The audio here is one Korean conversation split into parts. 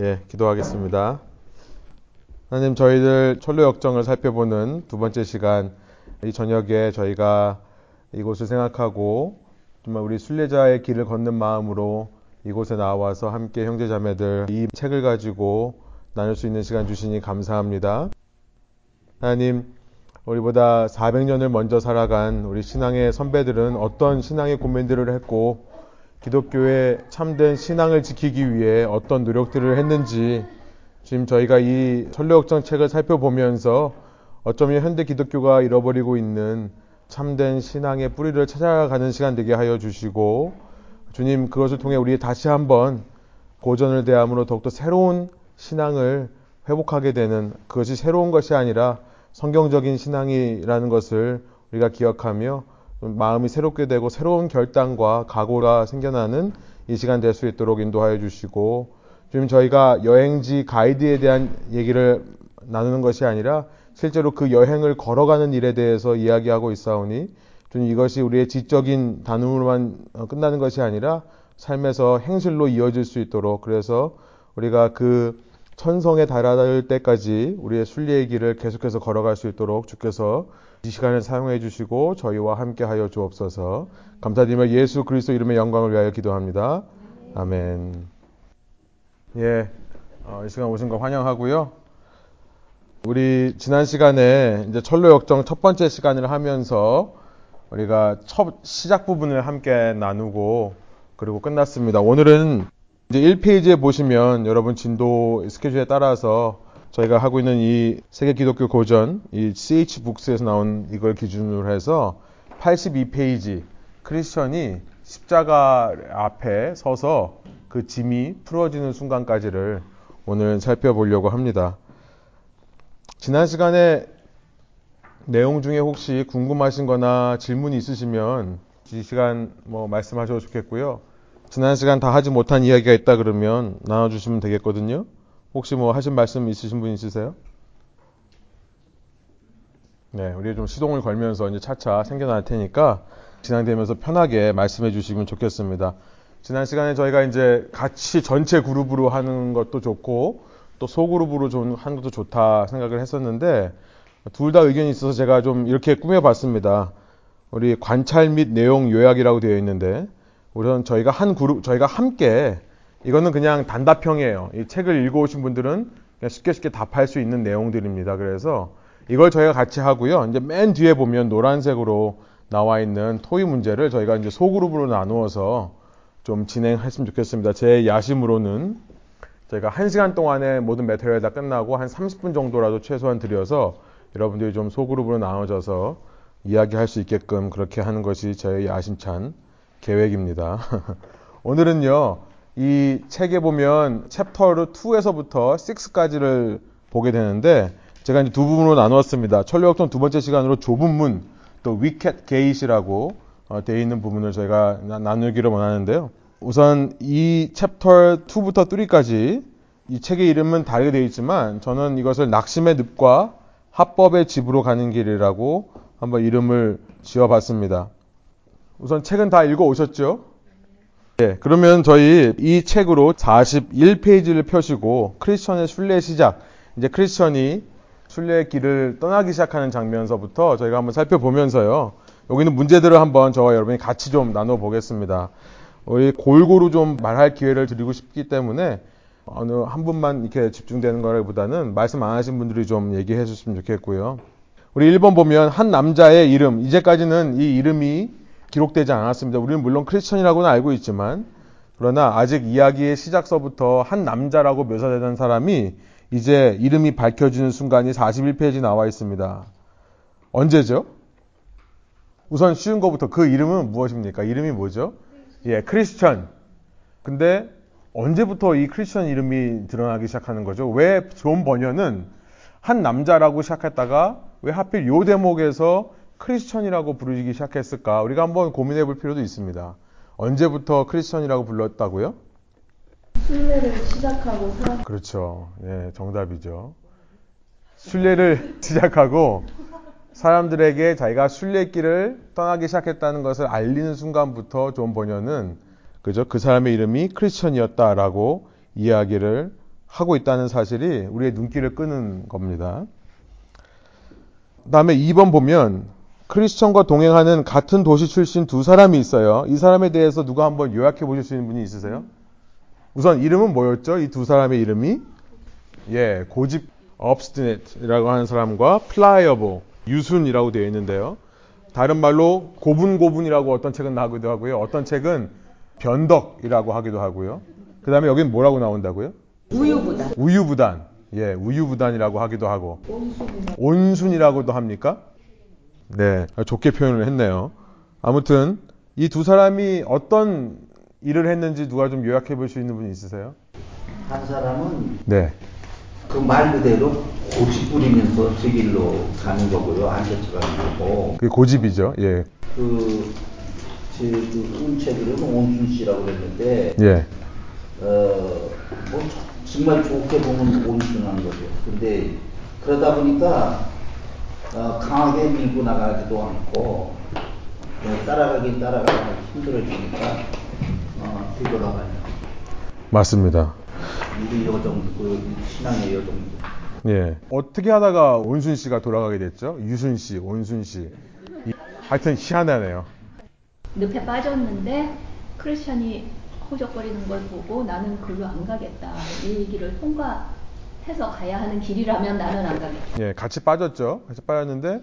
예, 기도하겠습니다. 하나님, 저희들 철로 역정을 살펴보는 두 번째 시간, 이 저녁에 저희가 이곳을 생각하고 정말 우리 순례자의 길을 걷는 마음으로 이곳에 나와서 함께 형제 자매들 이 책을 가지고 나눌 수 있는 시간 주시니 감사합니다. 하나님, 우리보다 400년을 먼저 살아간 우리 신앙의 선배들은 어떤 신앙의 고민들을 했고 기독교의 참된 신앙을 지키기 위해 어떤 노력들을 했는지 지금 저희가 이 천례역정 책을 살펴보면서 어쩌면 현대 기독교가 잃어버리고 있는 참된 신앙의 뿌리를 찾아가는 시간 되게 하여 주시고 주님 그것을 통해 우리 다시 한번 고전을 대함으로 더욱더 새로운 신앙을 회복하게 되는 그것이 새로운 것이 아니라 성경적인 신앙이라는 것을 우리가 기억하며 마음이 새롭게 되고 새로운 결단과 각오가 생겨나는 이 시간 될 수 있도록 인도하여 주시고 지금 저희가 여행지 가이드에 대한 얘기를 나누는 것이 아니라 실제로 그 여행을 걸어가는 일에 대해서 이야기하고 있사오니 좀 이것이 우리의 지적인 단음으로만 끝나는 것이 아니라 삶에서 행실로 이어질 수 있도록 그래서 우리가 그 천성에 달아날 때까지 우리의 순리의 길을 계속해서 걸어갈 수 있도록 주께서 이 시간을 사용해 주시고 저희와 함께 하여 주옵소서. 감사드리며 예수 그리스도 이름의 영광을 위하여 기도합니다. 아멘. 예, 어, 이 시간 오신 거 환영하고요. 우리 지난 시간에 이제 철로 역정 첫 번째 시간을 하면서 우리가 첫 시작 부분을 함께 나누고 그리고 끝났습니다. 오늘은 이제 1페이지에 보시면 여러분 진도 스케줄에 따라서 저희가 하고 있는 이 세계 기독교 고전, 이 CH 북스에서 나온 이걸 기준으로 해서 82페이지 크리스천이 십자가 앞에 서서 그 짐이 풀어지는 순간까지를 오늘 살펴보려고 합니다. 지난 시간에 내용 중에 혹시 궁금하신 거나 질문이 있으시면 이 시간 뭐 말씀하셔도 좋겠고요. 지난 시간 다 하지 못한 이야기가 있다 그러면 나눠주시면 되겠거든요. 혹시 뭐 하신 말씀 있으신 분 있으세요? 네, 우리 좀 시동을 걸면서 이제 차차 생겨날 테니까 진행되면서 편하게 말씀해 주시면 좋겠습니다. 지난 시간에 저희가 이제 같이 전체 그룹으로 하는 것도 좋고 또 소그룹으로 좀 하는 것도 좋다 생각을 했었는데 둘 다 의견이 있어서 제가 좀 이렇게 꾸며봤습니다. 우리 관찰 및 내용 요약이라고 되어 있는데 우선 저희가 한 그룹, 저희가 함께 이거는 그냥 단답형이에요. 이 책을 읽어오신 분들은 쉽게 쉽게 답할 수 있는 내용들입니다. 그래서 이걸 저희가 같이 하고요. 이제 맨 뒤에 보면 노란색으로 나와 있는 토의 문제를 저희가 이제 소그룹으로 나누어서 좀 진행했으면 좋겠습니다. 제 야심으로는 저희가 1시간 동안에 모든 메테리얼 다 끝나고 한 30분 정도라도 최소한 들여서 여러분들이 좀 소그룹으로 나눠져서 이야기할 수 있게끔 그렇게 하는 것이 저의 야심찬 계획입니다. 오늘은요, 이 책에 보면 챕터 2에서부터 6까지를 보게 되는데 제가 이제 두 부분으로 나누었습니다. 천로역정 두 번째 시간으로 좁은 문, 또 Wicket Gate이라고 어, 되어 있는 부분을 저희가 나누기를 원하는데요. 우선 이 챕터 2부터 3까지 이 책의 이름은 다르게 되어 있지만 저는 이것을 낙심의 늪과 합법의 집으로 가는 길이라고 한번 이름을 지어봤습니다. 우선 책은 다 읽어 오셨죠? 네, 그러면 저희 이 책으로 41페이지를 펴시고 크리스천의 순례 시작, 이제 크리스천이 순례의 길을 떠나기 시작하는 장면서부터 저희가 한번 살펴보면서요. 여기는 문제들을 한번 저와 여러분이 같이 좀 나눠보겠습니다. 우리 골고루 좀 말할 기회를 드리고 싶기 때문에 어느 한 분만 이렇게 집중되는 거라기보다는 말씀 안 하신 분들이 좀 얘기해 주시면 좋겠고요. 우리 1번 보면 한 남자의 이름, 이제까지는 이 이름이 기록되지 않았습니다. 우리는 물론 크리스천이라고는 알고 있지만 그러나 아직 이야기의 시작서부터 한 남자라고 묘사되는 사람이 이제 이름이 밝혀지는 순간이 41페이지 나와 있습니다. 언제죠? 우선 쉬운 것부터 그 이름은 무엇입니까? 이름이 뭐죠? 예, 크리스천. 근데 언제부터 이 크리스천 이름이 드러나기 시작하는 거죠? 왜 존 버년은 한 남자라고 시작했다가 왜 하필 요 대목에서 크리스천이라고 부르기 시작했을까? 우리가 한번 고민해 볼 필요도 있습니다. 언제부터 크리스천이라고 불렀다고요? 순례를 시작하고 사람 그렇죠. 예, 정답이죠. 순례를 시작하고 사람들에게 자기가 순례길을 떠나기 시작했다는 것을 알리는 순간부터 존 버년은 그죠? 그 사람의 이름이 크리스천이었다라고 이야기를 하고 있다는 사실이 우리의 눈길을 끄는 겁니다. 다음에 2번 보면 크리스천과 동행하는 같은 도시 출신 두 사람이 있어요. 이 사람에 대해서 누가 한번 요약해 보실 수 있는 분이 있으세요? 우선 이름은 뭐였죠? 이 두 사람의 이름이 예, 고집 obstinate이라고 하는 사람과 pliable 유순이라고 되어 있는데요. 다른 말로 고분고분이라고 어떤 책은 나오기도 하고요. 어떤 책은 변덕이라고 하기도 하고요. 그 다음에 여기는 뭐라고 나온다고요? 우유부단. 우유부단. 예, 우유부단이라고 하기도 하고. 온순이나 온순이라고도 합니까? 네, 좋게 표현을 했네요. 아무튼 이 두 사람이 어떤 일을 했는지 누가 좀 요약해 볼 수 있는 분이 있으세요? 한 사람은 네. 그 말 그대로 고집 부리면서 제 길로 가는 거고요. 안 쫓아가는 거고. 그게 고집이죠. 예. 그, 제, 그, 운책으로는 온순 씨라고 그랬는데, 예. 어, 뭐, 정말 좋게 보면 온순한 거죠. 근데, 그러다 보니까, 어, 강하게 밀고 나가지도 않고, 어, 따라가긴 따라가기 힘들어지니까, 어, 뒤돌아가요. 맞습니다. 우리 요정, 그, 신앙의 요정. 예. 어떻게 하다가 온순 씨가 돌아가게 됐죠? 유순 씨, 온순 씨. 이- 하여튼 희한하네요. 늪에 빠졌는데 크리스천이 허적거리는 걸 보고 나는 글로 안 가겠다. 이 길을 통과 해서 가야 하는 길이라면 나는 안 가겠다. 예, 같이 빠졌죠. 같이 빠졌는데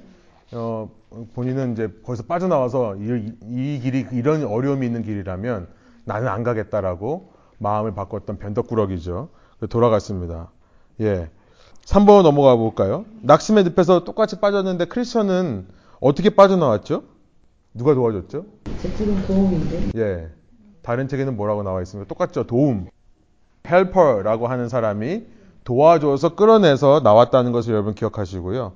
어, 본인은 이제 거기서 빠져나와서 이, 이 길이 이런 어려움이 있는 길이라면 나는 안 가겠다라고 마음을 바꿨던 변덕꾸러기죠. 돌아갔습니다. 예. 3번 넘어가 볼까요? 낙심의 늪에서 똑같이 빠졌는데 크리스천은 어떻게 빠져나왔죠? 누가 도와줬죠? 제 책은 도움인데 예. 다른 책에는 뭐라고 나와 있습니까? 똑같죠. 도움. 헬퍼라고 하는 사람이 도와줘서 끌어내서 나왔다는 것을 여러분 기억하시고요.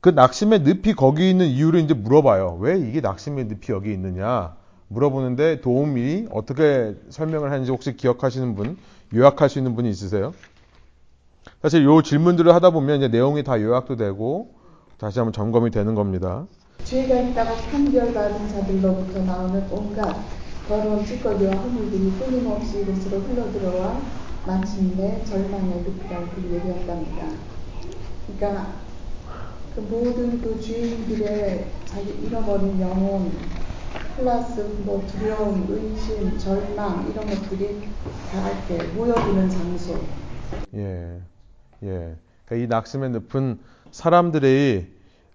그 낙심의 늪이 거기 있는 이유를 이제 물어봐요. 왜 이게 낙심의 늪이 여기 있느냐? 물어보는데 도움이 어떻게 설명을 하는지 혹시 기억하시는 분, 요약할 수 있는 분이 있으세요? 사실 요 질문들을 하다 보면 이제 내용이 다 요약도 되고 다시 한번 점검이 되는 겁니다. 죄가 있다고 판결받은 자들로부터 나오는 온갖 더러운 찌꺼기와 허물들이 끊임없이 이곳으로 흘러들어와 마침내 절망의 늪이라고 그리 얘기했답니다. 그러니까 그 모든 그 주인들의 자기 잃어버린 영혼 플러스 뭐 두려움, 의심, 절망 이런 것들이 다 이렇게 모여드는 장소. 예, 예. 그러니까 이 낙심의 늪은 사람들이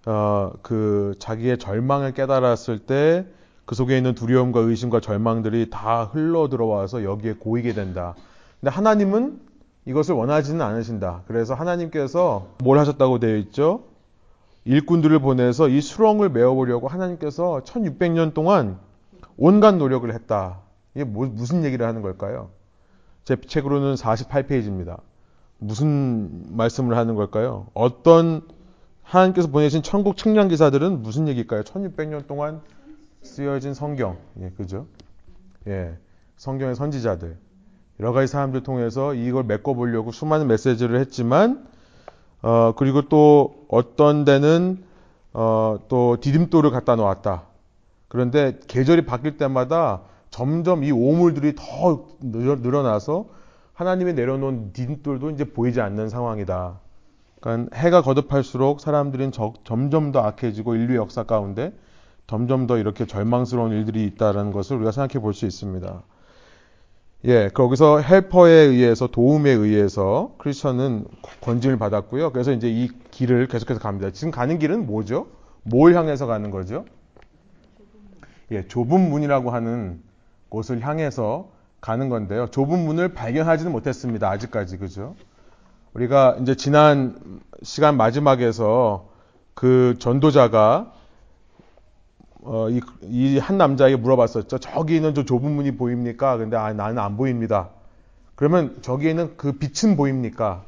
어, 그 자기의 절망을 깨달았을 때 그 속에 있는 두려움과 의심과 절망들이 다 흘러 들어와서 여기에 고이게 된다. 근데 하나님은 이것을 원하지는 않으신다. 그래서 하나님께서 뭘 하셨다고 되어 있죠? 일꾼들을 보내서 이 수렁을 메워보려고 하나님께서 1600년 동안 온갖 노력을 했다. 이게 뭐- 무슨 얘기를 하는 걸까요? 제 책으로는 48페이지입니다. 무슨 말씀을 하는 걸까요? 어떤 하나님께서 보내신 천국 측량 기사들은 무슨 얘기일까요? 1600년 동안 쓰여진 성경. 예, 그죠? 예. 성경의 선지자들. 여러 가지 사람들 통해서 이걸 메꿔 보려고 수많은 메시지를 했지만 어, 그리고 또 어떤 데는 어, 또 디딤돌을 갖다 놓았다. 그런데 계절이 바뀔 때마다 점점 이 오물들이 더 늘어- 늘어나서 하나님이 내려놓은 디딤돌도 이제 보이지 않는 상황이다. 그러니까 해가 거듭할수록 사람들은 저- 점점 더 악해지고 인류 역사 가운데 점점 더 이렇게 절망스러운 일들이 있다는 것을 우리가 생각해 볼 수 있습니다. 예, 거기서 헬퍼에 의해서 도움에 의해서 크리스천은 권징을 받았고요. 그래서 이제 이 길을 계속해서 갑니다. 지금 가는 길은 뭐죠? 뭘 향해서 가는 거죠? 예, 좁은 문이라고 하는 곳을 향해서 가는 건데요. 좁은 문을 발견하지는 못했습니다. 아직까지 그죠? 우리가 이제 지난 시간 마지막에서 그 전도자가 어, 이한 남자에게 물어봤었죠. 저기 있는 저 좁은 문이 보입니까? 근데 아, 나는 안 보입니다. 그러면 저기 있는 그 빛은 보입니까?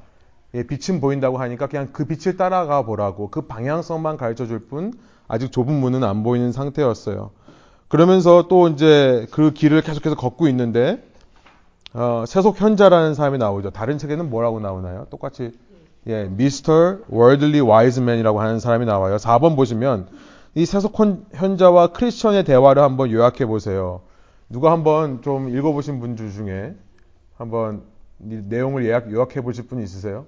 예, 빛은 보인다고 하니까 그냥 그 빛을 따라가 보라고 그 방향성만 가르쳐 줄 뿐 아직 좁은 문은 안 보이는 상태였어요. 그러면서 또 이제 그 길을 계속해서 걷고 있는데 어, 세속 현자라는 사람이 나오죠. 다른 책에는 뭐라고 나오나요? 똑같이 예. Worldly Wise Man이라고 하는 사람이 나와요. 4번 보시면 이 세속 현- 현자와 크리스천의 대화를 한번 요약해 보세요. 누가 한번 좀 읽어보신 분들 중에 한번 이 내용을 요약, 요약해 보실 분 있으세요?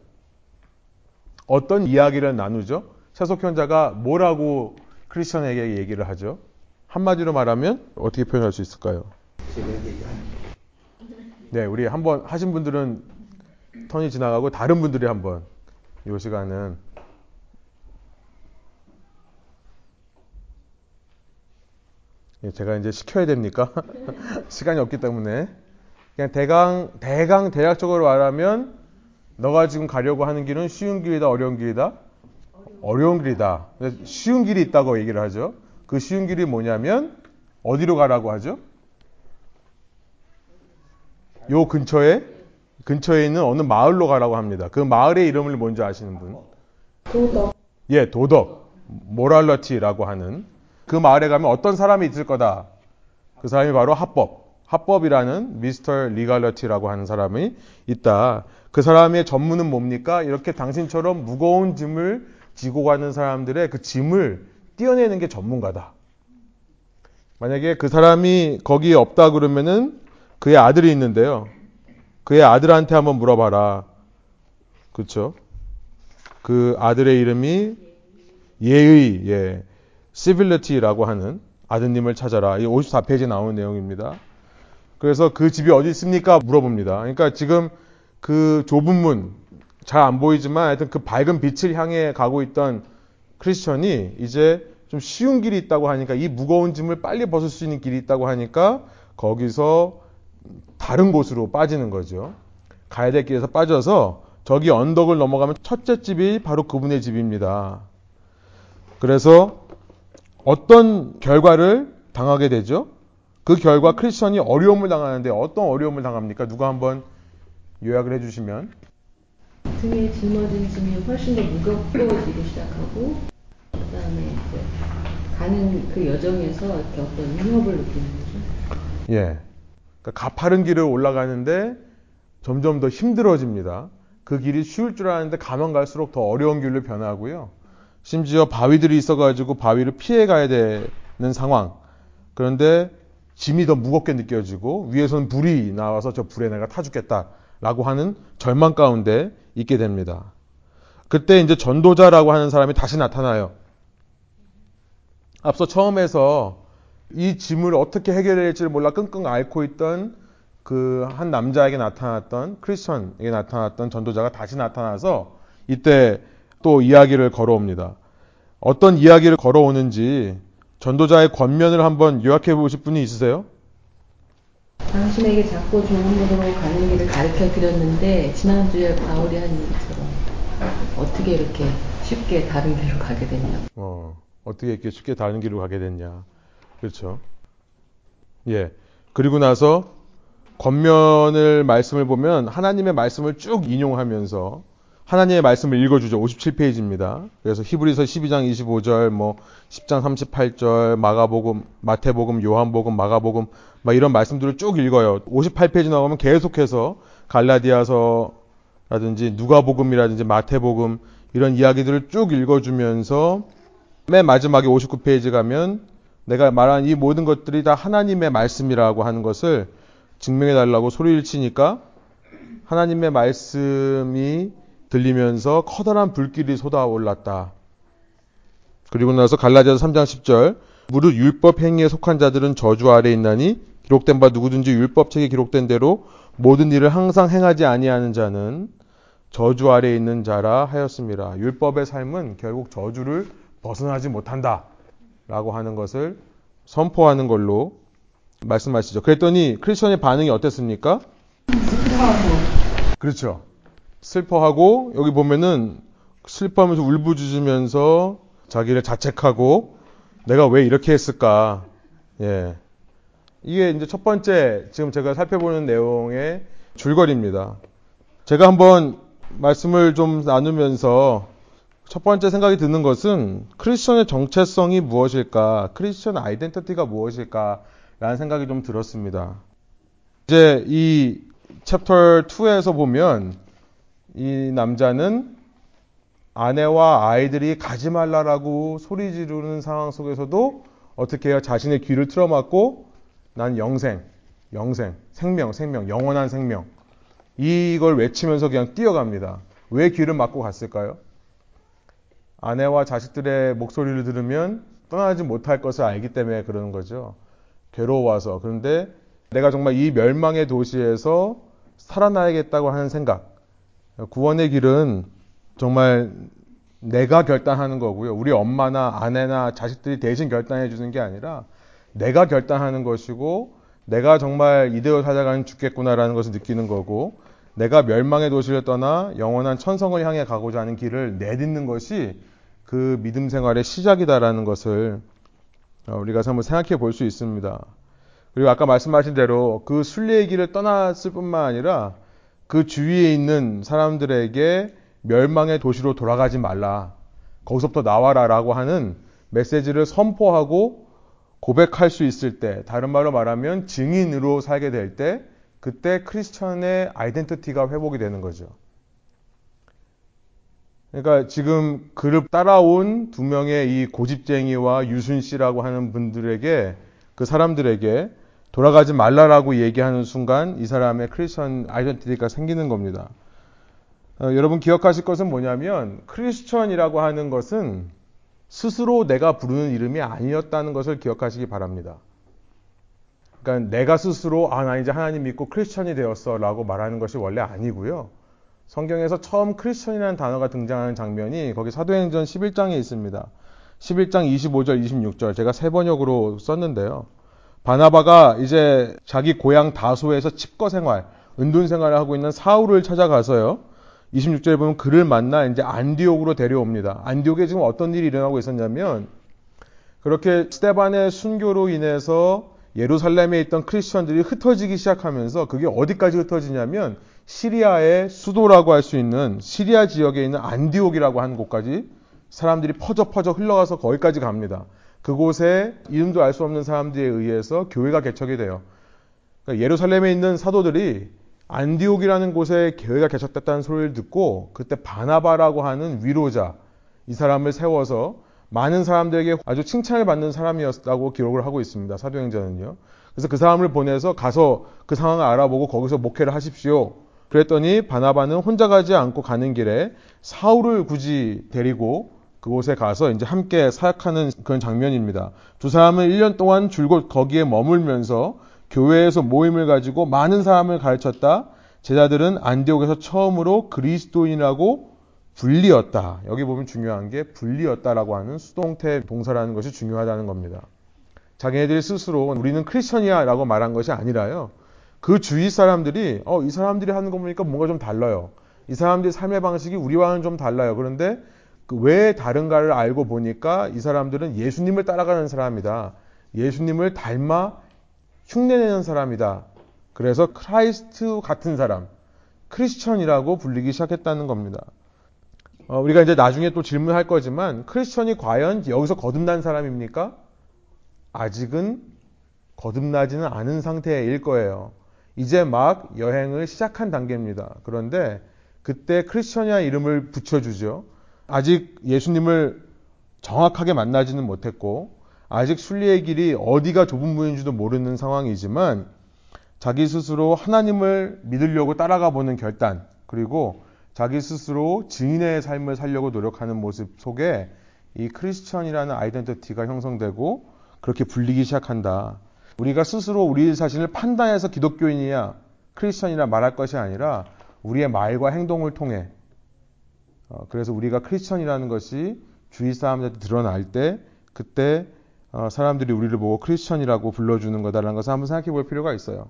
어떤 이야기를 나누죠? 세속현자가 뭐라고 크리스천에게 얘기를 하죠? 한마디로 말하면 어떻게 표현할 수 있을까요? 네, 우리 한번 하신 분들은 턴이 지나가고 다른 분들이 한번 이 시간은 제가 이제 시켜야 됩니까? 시간이 없기 때문에. 그냥 대강 대강 대략적으로 말하면 너가 지금 가려고 하는 길은 쉬운 길이다 어려운 길이다? 어려운 길이다. 쉬운 길이 있다고 얘기를 하죠. 그 쉬운 길이 뭐냐면 어디로 가라고 하죠? 요 근처에 근처에 있는 어느 마을로 가라고 합니다. 그 마을의 이름을 뭔지 아시는 분? 도덕, 예, 도덕, 모랄러티라고 하는 그 마을에 가면 어떤 사람이 있을 거다. 그 사람이 바로 합법, 합법이라는 미스터 리갈러티라고 하는 사람이 있다. 그 사람의 전문은 뭡니까? 이렇게 당신처럼 무거운 짐을 지고 가는 사람들의 그 짐을 띄어내는 게 전문가다. 만약에 그 사람이 거기에 없다 그러면은 그의 아들이 있는데요. 그의 아들한테 한번 물어봐라. 그렇죠? 그 아들의 이름이 예의, 예, civility,라고 하는 아드님을 찾아라. 이 54페이지에 나오는 내용입니다. 그래서 그 집이 어디 있습니까? 물어봅니다. 그러니까 지금 그 좁은 문, 잘 안 보이지만 하여튼 그 밝은 빛을 향해 가고 있던 크리스천이 이제 좀 쉬운 길이 있다고 하니까 이 무거운 짐을 빨리 벗을 수 있는 길이 있다고 하니까 거기서 다른 곳으로 빠지는 거죠. 가야 될 길에서 빠져서 저기 언덕을 넘어가면 첫째 집이 바로 그분의 집입니다. 그래서 어떤 결과를 당하게 되죠? 그 결과 크리스천이 어려움을 당하는데 어떤 어려움을 당합니까? 누가 한번 요약을 해주시면 등에 짊어진 짐이 훨씬 더 무겁워지기 시작하고 그다음에 이제 가는 그 여정에서 이렇게 어떤 위협을 느끼는 거죠. 예, 그러니까 가파른 길을 올라가는데 점점 더 힘들어집니다. 그 길이 쉬울 줄 알았는데 가면 갈수록 더 어려운 길로 변하고요. 심지어 바위들이 있어가지고 바위를 피해 가야 되는 상황. 그런데 짐이 더 무겁게 느껴지고 위에서는 불이 나와서 저 불에 내가 타 죽겠다라고 하는 절망 가운데 있게 됩니다. 그때 이제 전도자라고 하는 사람이 다시 나타나요. 앞서 처음에서 이 짐을 어떻게 해결될지를 몰라 끙끙 앓고 있던 그 한 남자에게 나타났던 크리스천에게 나타났던 전도자가 다시 나타나서 이때 또 이야기를 걸어옵니다. 어떤 이야기를 걸어오는지 전도자의 권면을 한번 요약해 보실 분이 있으세요? 당신에게 작고 좋은 곳으로 가는 길을 가르쳐 드렸는데 지난주에 바울이 한 얘기처럼 어떻게 이렇게 쉽게 다른 길로 가게 됐냐. 어, 어떻게 이렇게 쉽게 다른 길로 가게 됐냐. 그렇죠. 예. 그리고 나서 권면을 말씀을 보면 하나님의 말씀을 쭉 인용하면서 하나님의 말씀을 읽어주죠. 57페이지입니다. 그래서 히브리서 12장 25절, 뭐 10장 38절, 마가복음, 마태복음, 요한복음, 마가복음, 막 이런 말씀들을 쭉 읽어요. 58페이지 나오면 계속해서 갈라디아서라든지 누가복음이라든지 마태복음 이런 이야기들을 쭉 읽어주면서 맨 마지막에 59페이지 가면 내가 말한 이 모든 것들이 다 하나님의 말씀이라고 하는 것을 증명해 달라고 소리를 치니까 하나님의 말씀이 들리면서 커다란 불길이 솟아올랐다. 그리고 나서 갈라디아서 3장 10절 무릇 율법 행위에 속한 자들은 저주 아래 있나니 기록된 바 누구든지 율법책에 기록된 대로 모든 일을 항상 행하지 아니하는 자는 저주 아래 있는 자라 하였습니다. 율법의 삶은 결국 저주를 벗어나지 못한다. 라고 하는 것을 선포하는 걸로 말씀하시죠. 그랬더니 크리스천의 반응이 어땠습니까? 그렇죠. 슬퍼하고 여기 보면은 슬퍼하면서 울부짖으면서 자기를 자책하고 내가 왜 이렇게 했을까? 예. 이게 이제 첫 번째 지금 제가 살펴보는 내용의 줄거리입니다. 제가 한번 말씀을 좀 나누면서 첫 번째 생각이 드는 것은 크리스천의 정체성이 무엇일까? 크리스천 아이덴티티가 무엇일까? 라는 생각이 좀 들었습니다. 이제 이 챕터 2에서 보면 이 남자는 아내와 아이들이 가지 말라라고 소리 지르는 상황 속에서도 어떻게 해요? 자신의 귀를 틀어막고 난 영생, 영생, 생명, 생명, 영원한 생명. 이걸 외치면서 그냥 뛰어갑니다. 왜 귀를 막고 갔을까요? 아내와 자식들의 목소리를 들으면 떠나지 못할 것을 알기 때문에 그러는 거죠. 괴로워서. 그런데 내가 정말 이 멸망의 도시에서 살아나야겠다고 하는 생각. 구원의 길은 정말 내가 결단하는 거고요. 우리 엄마나 아내나 자식들이 대신 결단해 주는 게 아니라 내가 결단하는 것이고 내가 정말 이대로 살아가는 죽겠구나라는 것을 느끼는 거고 내가 멸망의 도시를 떠나 영원한 천성을 향해 가고자 하는 길을 내딛는 것이 그 믿음 생활의 시작이다라는 것을 어, 우리가 한번 생각해 볼 수 있습니다. 그리고 아까 말씀하신 대로 그 순례의 길을 떠났을 뿐만 아니라 그 주위에 있는 사람들에게 멸망의 도시로 돌아가지 말라. 거기서부터 나와라 라고 하는 메시지를 선포하고 고백할 수 있을 때, 다른 말로 말하면 증인으로 살게 될 때, 그때 크리스천의 아이덴티티가 회복이 되는 거죠. 그러니까 지금 그를 따라온 두 명의 이 고집쟁이와 유순 씨라고 하는 분들에게 그 사람들에게 돌아가지 말라라고 얘기하는 순간 이 사람의 크리스천 아이덴티티가 생기는 겁니다. 어, 여러분 기억하실 것은 뭐냐면 크리스천이라고 하는 것은 스스로 내가 부르는 이름이 아니었다는 것을 기억하시기 바랍니다. 그러니까 내가 스스로 아 나 이제 하나님 믿고 크리스천이 되었어라고 말하는 것이 원래 아니고요. 성경에서 처음 크리스천이라는 단어가 등장하는 장면이 거기 사도행전 11장에 있습니다. 11장 25절, 26절 제가 세 번역으로 썼는데요. 바나바가 이제 자기 고향 다소에서 칩거 생활, 은둔 생활을 하고 있는 사울을 찾아가서요. 26절에 보면 그를 만나 이제 안디옥으로 데려옵니다. 안디옥에 지금 어떤 일이 일어나고 있었냐면 그렇게 스테반의 순교로 인해서 예루살렘에 있던 크리스천들이 흩어지기 시작하면서 그게 어디까지 흩어지냐면 시리아의 수도라고 할 수 있는 시리아 지역에 있는 안디옥이라고 하는 곳까지 사람들이 퍼져 퍼져 흘러가서 거기까지 갑니다. 그곳에 이름도 알 수 없는 사람들에 의해서 교회가 개척이 돼요. 그러니까 예루살렘에 있는 사도들이 안디옥이라는 곳에 교회가 개척됐다는 소리를 듣고 그때 바나바라고 하는 위로자 이 사람을 세워서 많은 사람들에게 아주 칭찬을 받는 사람이었다고 기록을 하고 있습니다. 사도행전은요. 그래서 그 사람을 보내서 가서 그 상황을 알아보고 거기서 목회를 하십시오. 그랬더니 바나바는 혼자 가지 않고 가는 길에 사울을 굳이 데리고 그곳에 가서 이제 함께 사역하는 그런 장면입니다. 두 사람은 1년 동안 줄곧 거기에 머물면서 교회에서 모임을 가지고 많은 사람을 가르쳤다. 제자들은 안디옥에서 처음으로 그리스도인이라고 분리였다. 여기 보면 중요한 게 분리였다라고 하는 수동태 동사라는 것이 중요하다는 겁니다. 자기네들이 스스로 우리는 크리스천이야라고 말한 것이 아니라요. 그 주위 사람들이 어, 이 사람들이 하는 거 보니까 뭔가 좀 달라요. 이 사람들의 삶의 방식이 우리와는 좀 달라요. 그런데 그 왜 다른가를 알고 보니까 이 사람들은 예수님을 따라가는 사람이다. 예수님을 닮아 흉내내는 사람이다. 그래서 Christ 같은 사람, 크리스천이라고 불리기 시작했다는 겁니다. 어, 우리가 이제 나중에 또 질문할 거지만 크리스천이 과연 여기서 거듭난 사람입니까? 아직은 거듭나지는 않은 상태일 거예요. 이제 막 여행을 시작한 단계입니다. 그런데 그때 크리스천이라는 이름을 붙여주죠. 아직 예수님을 정확하게 만나지는 못했고 아직 순리의 길이 어디가 좁은 문인지도 모르는 상황이지만 자기 스스로 하나님을 믿으려고 따라가 보는 결단 그리고 자기 스스로 증인의 삶을 살려고 노력하는 모습 속에 이 크리스천이라는 아이덴티티가 형성되고 그렇게 불리기 시작한다. 우리가 스스로 우리 자신을 판단해서 기독교인이야 크리스천이라 말할 것이 아니라 우리의 말과 행동을 통해 어, 그래서 우리가 크리스천이라는 것이 주위 사람들한테 드러날 때 그때 어, 사람들이 우리를 보고 크리스천이라고 불러주는 거다라는 것을 한번 생각해 볼 필요가 있어요.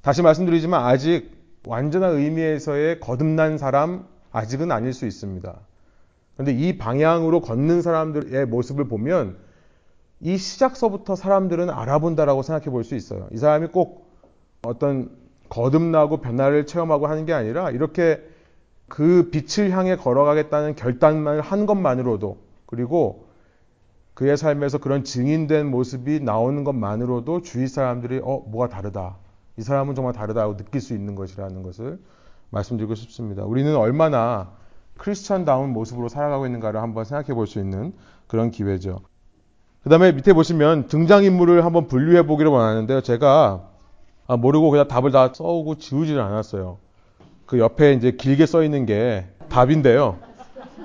다시 말씀드리지만 아직 완전한 의미에서의 거듭난 사람 아직은 아닐 수 있습니다. 그런데 이 방향으로 걷는 사람들의 모습을 보면 이 시작서부터 사람들은 알아본다라고 생각해 볼 수 있어요. 이 사람이 꼭 어떤 거듭나고 변화를 체험하고 하는 게 아니라 이렇게 그 빛을 향해 걸어가겠다는 결단을 한 것만으로도 그리고 그의 삶에서 그런 증인된 모습이 나오는 것만으로도 주위 사람들이 어 뭐가 다르다 이 사람은 정말 다르다고 느낄 수 있는 것이라는 것을 말씀드리고 싶습니다. 우리는 얼마나 크리스천다운 모습으로 살아가고 있는가를 한번 생각해 볼 수 있는 그런 기회죠. 그 다음에 밑에 보시면 등장인물을 한번 분류해 보기를 원하는데요. 제가 아, 모르고 그냥 답을 다 써오고 지우지를 않았어요. 그 옆에 이제 길게 써 있는 게 답인데요.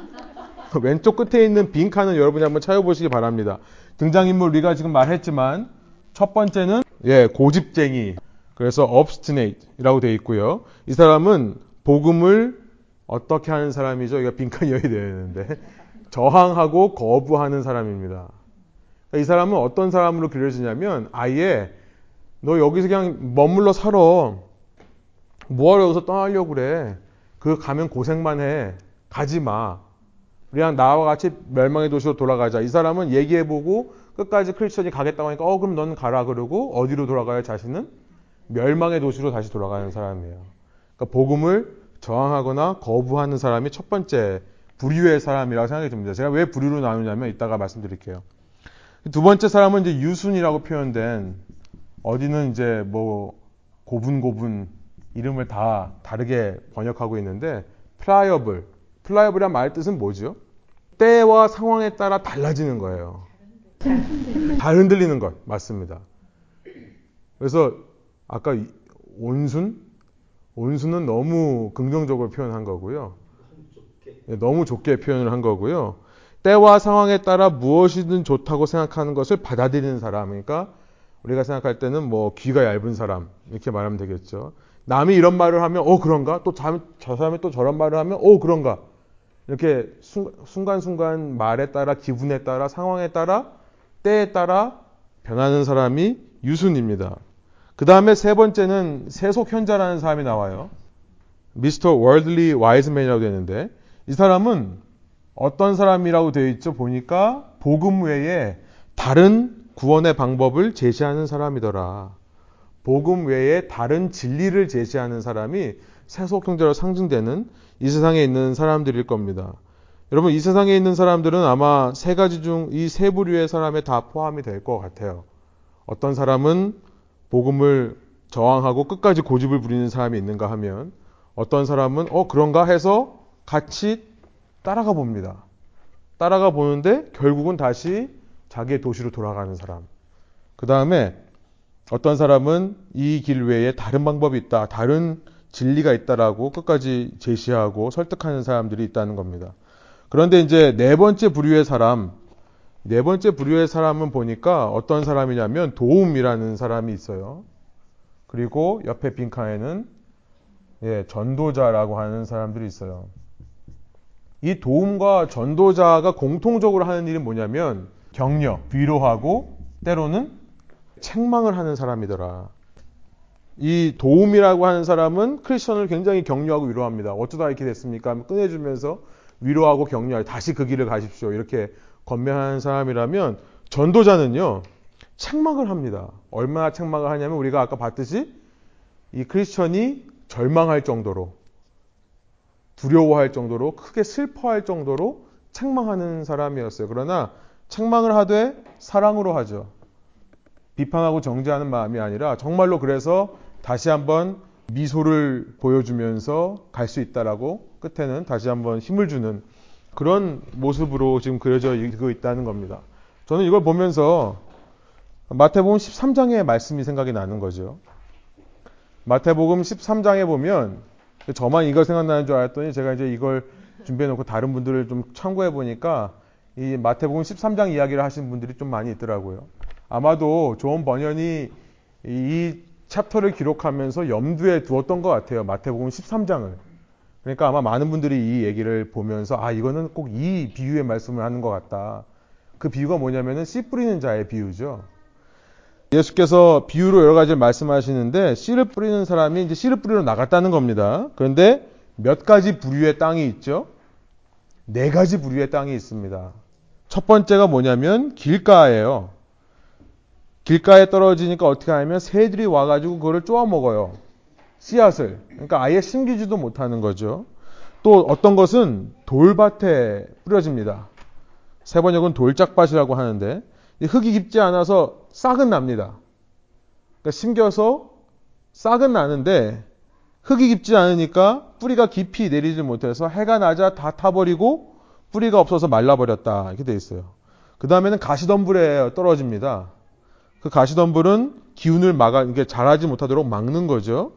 왼쪽 끝에 있는 빈 칸은 여러분이 한번 찾아보시기 바랍니다. 등장인물 우리가 지금 말했지만 첫 번째는 예 고집쟁이 그래서 obstinate이라고 되어 있고요. 이 사람은 복음을 어떻게 하는 사람이죠? 이거 빈칸이어야 되는데 저항하고 거부하는 사람입니다. 그러니까 이 사람은 어떤 사람으로 그려지냐면 아예 너 여기서 그냥 머물러 살아. 뭐하러 여기서 떠나려고 그래. 그 가면 고생만 해. 가지 마. 그냥 나와 같이 멸망의 도시로 돌아가자. 이 사람은 얘기해보고 끝까지 크리스천이 가겠다고 하니까 어 그럼 넌 가라 그러고 어디로 돌아가요 자신은? 멸망의 도시로 다시 돌아가는 사람이에요. 그러니까 복음을 저항하거나 거부하는 사람이 첫 번째 부류의 사람이라고 생각이 듭니다. 제가 왜 부류로 나누냐면 이따가 말씀드릴게요. 두 번째 사람은 이제 유순이라고 표현된 어디는 이제 뭐 고분고분 이름을 다 다르게 번역하고 있는데 Pliable Pliable이란 말 뜻은 뭐죠? 때와 상황에 따라 달라지는 거예요. 잘 흔들리는 것 맞습니다. 그래서 아까 온순 온순은 너무 긍정적으로 표현한 거고요. 예, 너무 좋게 표현을 한 거고요. 때와 상황에 따라 무엇이든 좋다고 생각하는 것을 받아들이는 사람. 그러니까 우리가 생각할 때는 뭐 귀가 얇은 사람 이렇게 말하면 되겠죠. 남이 이런 말을 하면 어 그런가? 또 저 사람이 또 저런 말을 하면 어 그런가? 이렇게 순간순간 말에 따라 기분에 따라 상황에 따라 때에 따라 변하는 사람이 유순입니다. 그 다음에 세 번째는 세속현자라는 사람이 나와요. 미스터 월들리 와이즈맨이라고 되는데 이 사람은 어떤 사람이라고 되어 있죠? 보니까 복음 외에 다른 구원의 방법을 제시하는 사람이더라. 복음 외에 다른 진리를 제시하는 사람이 세속 형제로 상징되는 이 세상에 있는 사람들일 겁니다. 여러분 이 세상에 있는 사람들은 아마 세 가지 중 이 세 부류의 사람에 다 포함이 될 것 같아요. 어떤 사람은 복음을 저항하고 끝까지 고집을 부리는 사람이 있는가 하면 어떤 사람은 어 그런가 해서 같이 따라가 봅니다. 따라가 보는데 결국은 다시 자기의 도시로 돌아가는 사람. 그 다음에 어떤 사람은 이 길 외에 다른 방법이 있다, 다른 진리가 있다라고 끝까지 제시하고 설득하는 사람들이 있다는 겁니다. 그런데 이제 네 번째 부류의 사람, 네 번째 부류의 사람은 보니까 어떤 사람이냐면 도움이라는 사람이 있어요. 그리고 옆에 빈칸에는 예, 전도자라고 하는 사람들이 있어요. 이 도움과 전도자가 공통적으로 하는 일은 뭐냐면 격려, 위로하고 때로는 책망을 하는 사람이더라. 이 도움이라고 하는 사람은 크리스천을 굉장히 격려하고 위로합니다. 어쩌다 이렇게 됐습니까? 꺼내주면서 위로하고 격려하고 다시 그 길을 가십시오. 이렇게 건면하는 사람이라면 전도자는요, 책망을 합니다. 얼마나 책망을 하냐면 우리가 아까 봤듯이 이 크리스천이 절망할 정도로 두려워할 정도로 크게 슬퍼할 정도로 책망하는 사람이었어요. 그러나 책망을 하되 사랑으로 하죠. 비판하고 정죄하는 마음이 아니라 정말로 그래서 다시 한번 미소를 보여주면서 갈 수 있다라고 끝에는 다시 한번 힘을 주는 그런 모습으로 지금 그려져 있다는 겁니다. 저는 이걸 보면서 마태복음 13장의 말씀이 생각이 나는 거죠. 마태복음 13장에 보면 저만 이걸 생각나는 줄 알았더니 제가 이제 이걸 준비해 놓고 다른 분들을 좀 참고해 보니까 이 마태복음 13장 이야기를 하신 분들이 좀 많이 있더라고요. 아마도 좋은 번연이 이 챕터를 기록하면서 염두에 두었던 것 같아요. 마태복음 13장을. 그러니까 아마 많은 분들이 이 얘기를 보면서 아 이거는 꼭 이 비유의 말씀을 하는 것 같다. 그 비유가 뭐냐면은 씨 뿌리는 자의 비유죠. 예수께서 비유로 여러 가지를 말씀하시는데 씨를 뿌리는 사람이 이제 씨를 뿌리러 나갔다는 겁니다. 그런데 몇 가지 부류의 땅이 있죠? 네 가지 부류의 땅이 있습니다. 첫 번째가 뭐냐면 길가예요. 길가에 떨어지니까 어떻게 하냐면 새들이 와가지고 그거를 쪼아 먹어요. 씨앗을. 그러니까 아예 심기지도 못하는 거죠. 또 어떤 것은 돌밭에 뿌려집니다. 세 번역은 돌짝밭이라고 하는데 흙이 깊지 않아서 싹은 납니다. 그러니까 심겨서 싹은 나는데 흙이 깊지 않으니까 뿌리가 깊이 내리지 못해서 해가 나자 다 타버리고 뿌리가 없어서 말라버렸다. 이렇게 돼 있어요. 그 다음에는 가시덤불에 떨어집니다. 그 가시덤불은 기운을 막아, 이게 자라지 못하도록 막는 거죠.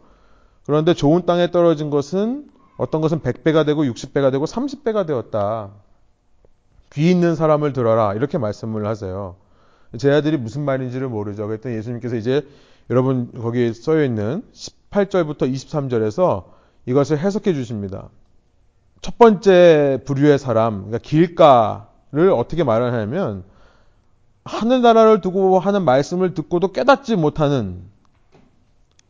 그런데 좋은 땅에 떨어진 것은 어떤 것은 100배가 되고 60배가 되고 30배가 되었다. 귀 있는 사람을 들어라. 이렇게 말씀을 하세요. 제 아들이 무슨 말인지를 모르죠. 그랬더니 예수님께서 이제 여러분 거기에 써여 있는 18절부터 23절에서 이것을 해석해 주십니다. 첫 번째 부류의 사람, 그러니까 길가를 어떻게 말하냐면 하늘나라를 두고 하는 말씀을 듣고도 깨닫지 못하는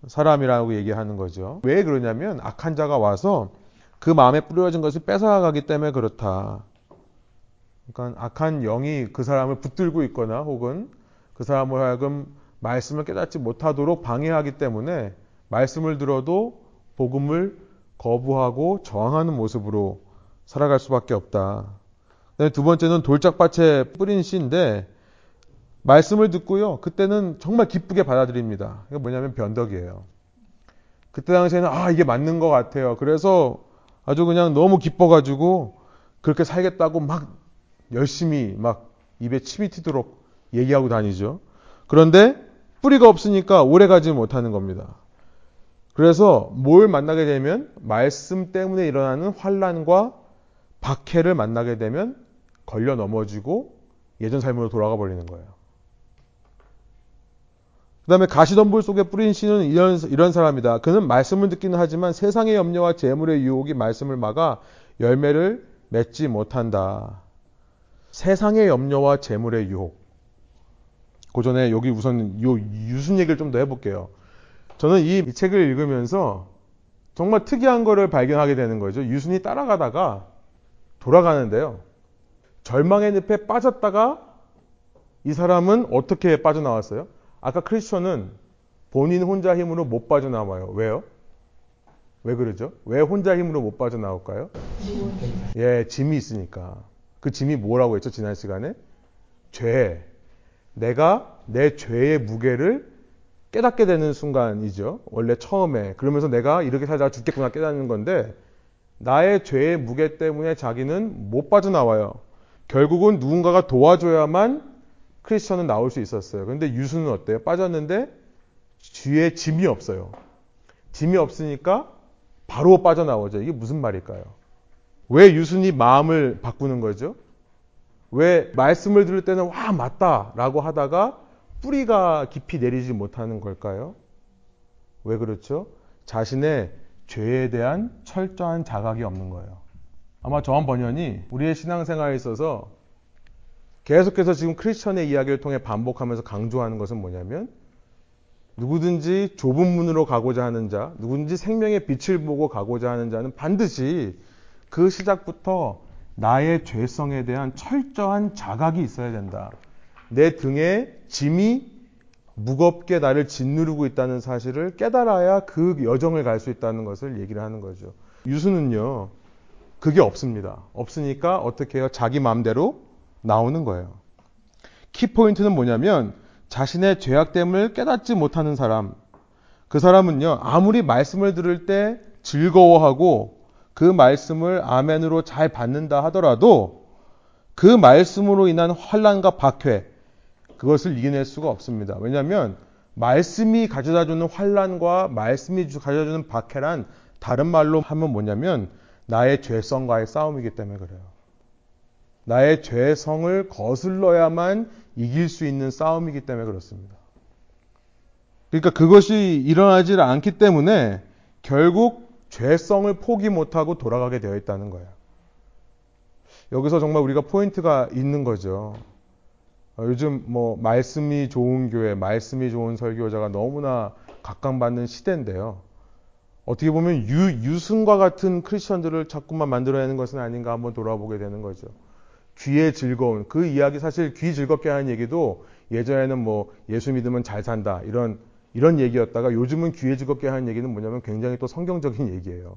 사람이라고 얘기하는 거죠. 왜 그러냐면 악한 자가 와서 그 마음에 뿌려진 것을 뺏어가기 때문에 그렇다. 그러니까 악한 영이 그 사람을 붙들고 있거나 혹은 그 사람을 하여금 말씀을 깨닫지 못하도록 방해하기 때문에 말씀을 들어도 복음을 거부하고 저항하는 모습으로 살아갈 수밖에 없다. 두 번째는 돌짝밭에 뿌린 씨인데 말씀을 듣고요. 그때는 정말 기쁘게 받아들입니다. 이게 뭐냐면 변덕이에요. 그때 당시에는 아 이게 맞는 것 같아요. 그래서 아주 그냥 너무 기뻐가지고 그렇게 살겠다고 막 열심히 막 입에 침이 튀도록 얘기하고 다니죠. 그런데 뿌리가 없으니까 오래 가지 못하는 겁니다. 그래서 뭘 만나게 되면 말씀 때문에 일어나는 환란과 박해를 만나게 되면 걸려 넘어지고 예전 삶으로 돌아가 버리는 거예요. 그 다음에 가시덤불 속에 뿌린 씨는 이런, 이런 사람이다. 그는 말씀을 듣기는 하지만 세상의 염려와 재물의 유혹이 말씀을 막아 열매를 맺지 못한다. 세상의 염려와 재물의 유혹. 그 전에 여기 우선 요 유순 얘기를 좀 더 해볼게요. 저는 이, 이 책을 읽으면서 정말 특이한 거를 발견하게 되는 거죠. 유순이 따라가다가 돌아가는데요. 절망의 늪에 빠졌다가 이 사람은 어떻게 빠져나왔어요? 아까 크리스천은 본인 혼자 힘으로 못 빠져나와요. 왜요? 왜 그러죠? 왜 혼자 힘으로 못 빠져나올까요? 예, 짐이 있으니까. 그 짐이 뭐라고 했죠? 지난 시간에? 죄. 내가 내 죄의 무게를 깨닫게 되는 순간이죠. 원래 처음에. 그러면서 내가 이렇게 살다가 죽겠구나 깨닫는 건데, 나의 죄의 무게 때문에 자기는 못 빠져나와요. 결국은 누군가가 도와줘야만 크리스천은 나올 수 있었어요. 그런데 유수는 어때요? 빠졌는데 뒤에 짐이 없어요. 짐이 없으니까 바로 빠져나오죠. 이게 무슨 말일까요? 왜 유순이 마음을 바꾸는 거죠? 왜 말씀을 들을 때는 와 맞다 라고 하다가 뿌리가 깊이 내리지 못하는 걸까요? 왜 그렇죠? 자신의 죄에 대한 철저한 자각이 없는 거예요. 아마 저한 번연이 우리의 신앙생활에 있어서 계속해서 지금 크리스천의 이야기를 통해 반복하면서 강조하는 것은 뭐냐면 누구든지 좁은 문으로 가고자 하는 자, 누구든지 생명의 빛을 보고 가고자 하는 자는 반드시 그 시작부터 나의 죄성에 대한 철저한 자각이 있어야 된다. 내 등에 짐이 무겁게 나를 짓누르고 있다는 사실을 깨달아야 그 여정을 갈 수 있다는 것을 얘기를 하는 거죠. 유수는요, 그게 없습니다. 없으니까 어떻게 해요? 자기 마음대로 나오는 거예요. 키포인트는 뭐냐면 자신의 죄악됨을 깨닫지 못하는 사람. 그 사람은요, 아무리 말씀을 들을 때 즐거워하고 그 말씀을 아멘으로 잘 받는다 하더라도 그 말씀으로 인한 환란과 박해 그것을 이겨낼 수가 없습니다. 왜냐하면 말씀이 가져다주는 환란과 말씀이 가져다주는 박해란 다른 말로 하면 뭐냐면 나의 죄성과의 싸움이기 때문에 그래요. 나의 죄성을 거슬러야만 이길 수 있는 싸움이기 때문에 그렇습니다. 그러니까 그것이 일어나질 않기 때문에 결국 죄성을 포기 못하고 돌아가게 되어 있다는 거예요. 여기서 정말 우리가 포인트가 있는 거죠. 어, 요즘 뭐 말씀이 좋은 교회, 말씀이 좋은 설교자가 너무나 각광받는 시대인데요. 어떻게 보면 유, 유승과 같은 크리스천들을 자꾸만 만들어내는 것은 아닌가 한번 돌아보게 되는 거죠. 귀의 즐거운 그 이야기 사실 귀 즐겁게 하는 얘기도 예전에는 뭐 예수 믿으면 잘 산다 이런 이런 얘기였다가 요즘은 귀에 즐겁게 하는 얘기는 뭐냐면 굉장히 또 성경적인 얘기예요.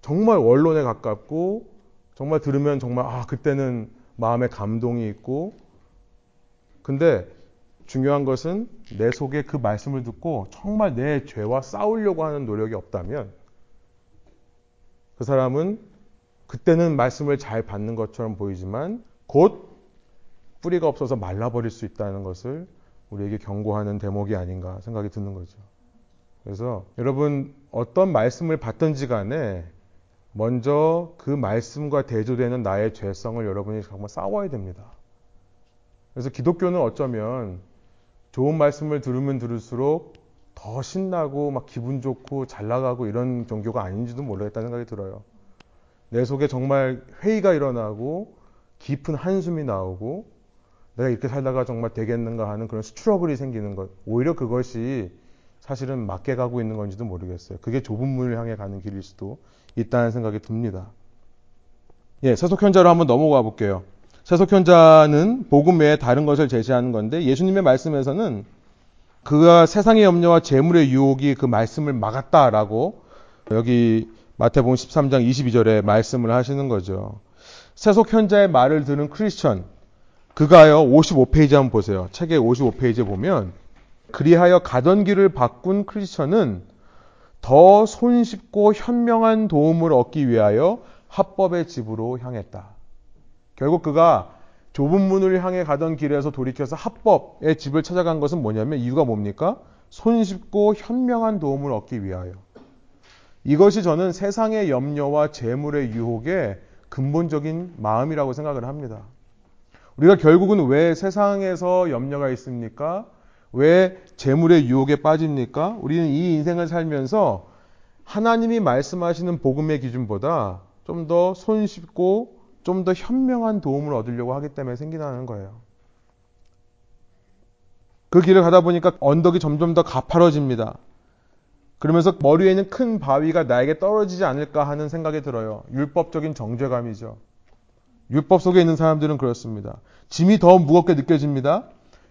정말 원론에 가깝고 정말 들으면 정말 아 그때는 마음에 감동이 있고 근데 중요한 것은 내 속에 그 말씀을 듣고 정말 내 죄와 싸우려고 하는 노력이 없다면 그 사람은 그때는 말씀을 잘 받는 것처럼 보이지만 곧 뿌리가 없어서 말라버릴 수 있다는 것을 우리에게 경고하는 대목이 아닌가 생각이 드는 거죠. 그래서 여러분 어떤 말씀을 받든지 간에 먼저 그 말씀과 대조되는 나의 죄성을 여러분이 정말 싸워야 됩니다. 그래서 기독교는 어쩌면 좋은 말씀을 들으면 들을수록 더 신나고 막 기분 좋고 잘 나가고 이런 종교가 아닌지도 모르겠다는 생각이 들어요. 내 속에 정말 회의가 일어나고 깊은 한숨이 나오고 내가 이렇게 살다가 정말 되겠는가 하는 그런 스트러글이 생기는 것. 오히려 그것이 사실은 맞게 가고 있는 건지도 모르겠어요. 그게 좁은 문을 향해 가는 길일 수도 있다는 생각이 듭니다. 예, 세속현자로 한번 넘어가 볼게요. 세속현자는 복음 외에 다른 것을 제시하는 건데 예수님의 말씀에서는 그가 세상의 염려와 재물의 유혹이 그 말씀을 막았다라고 여기 마태복음 13장 22절에 말씀을 하시는 거죠. 세속현자의 말을 듣는 크리스천 그가요 55페이지 한번 보세요. 책의 55페이지에 보면 그리하여 가던 길을 바꾼 크리스천은 더 손쉽고 현명한 도움을 얻기 위하여 합법의 집으로 향했다. 결국 그가 좁은 문을 향해 가던 길에서 돌이켜서 합법의 집을 찾아간 것은 뭐냐면 이유가 뭡니까? 손쉽고 현명한 도움을 얻기 위하여. 이것이 저는 세상의 염려와 재물의 유혹의 근본적인 마음이라고 생각을 합니다. 우리가 결국은 왜 세상에서 염려가 있습니까? 왜 재물의 유혹에 빠집니까? 우리는 이 인생을 살면서 하나님이 말씀하시는 복음의 기준보다 좀 더 손쉽고 좀 더 현명한 도움을 얻으려고 하기 때문에 생기는 거예요. 그 길을 가다 보니까 언덕이 점점 더 가파뤄집니다. 그러면서 머리에 있는 큰 바위가 나에게 떨어지지 않을까 하는 생각이 들어요. 율법적인 정죄감이죠. 율법 속에 있는 사람들은 그렇습니다. 짐이 더 무겁게 느껴집니다.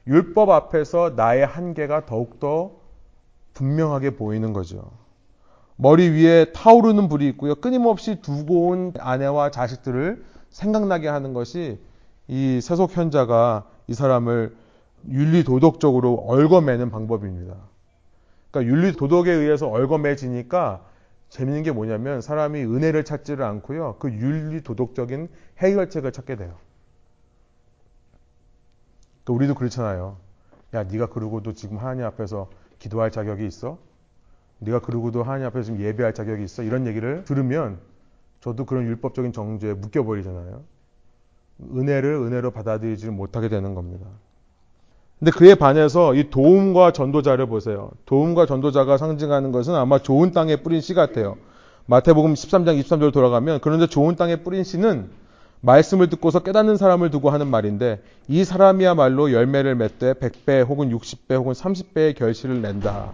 율법 앞에서 나의 한계가 더욱더 분명하게 보이는 거죠. 머리 위에 타오르는 불이 있고요. 끊임없이 두고 온 아내와 자식들을 생각나게 하는 것이 이 세속 현자가 이 사람을 윤리 도덕적으로 얽어매는 방법입니다. 그러니까 윤리 도덕에 의해서 얽어매지니까 재밌는 게 뭐냐면 사람이 은혜를 찾지를 않고요. 그 윤리 도덕적인 해결책을 찾게 돼요. 또 우리도 그렇잖아요. 야, 네가 그러고도 지금 하나님 앞에서 기도할 자격이 있어? 네가 그러고도 하나님 앞에서 지금 예배할 자격이 있어? 이런 얘기를 들으면 저도 그런 율법적인 정죄에 묶여버리잖아요. 은혜를 은혜로 받아들이지 못하게 되는 겁니다. 근데 그에 반해서 이 도움과 전도자를 보세요. 도움과 전도자가 상징하는 것은 아마 좋은 땅에 뿌린 씨 같아요. 마태복음 13장 23절 돌아가면 그런데 좋은 땅에 뿌린 씨는 말씀을 듣고서 깨닫는 사람을 두고 하는 말인데 이 사람이야말로 열매를 맺되 100배 혹은 60배 혹은 30배의 결실을 낸다.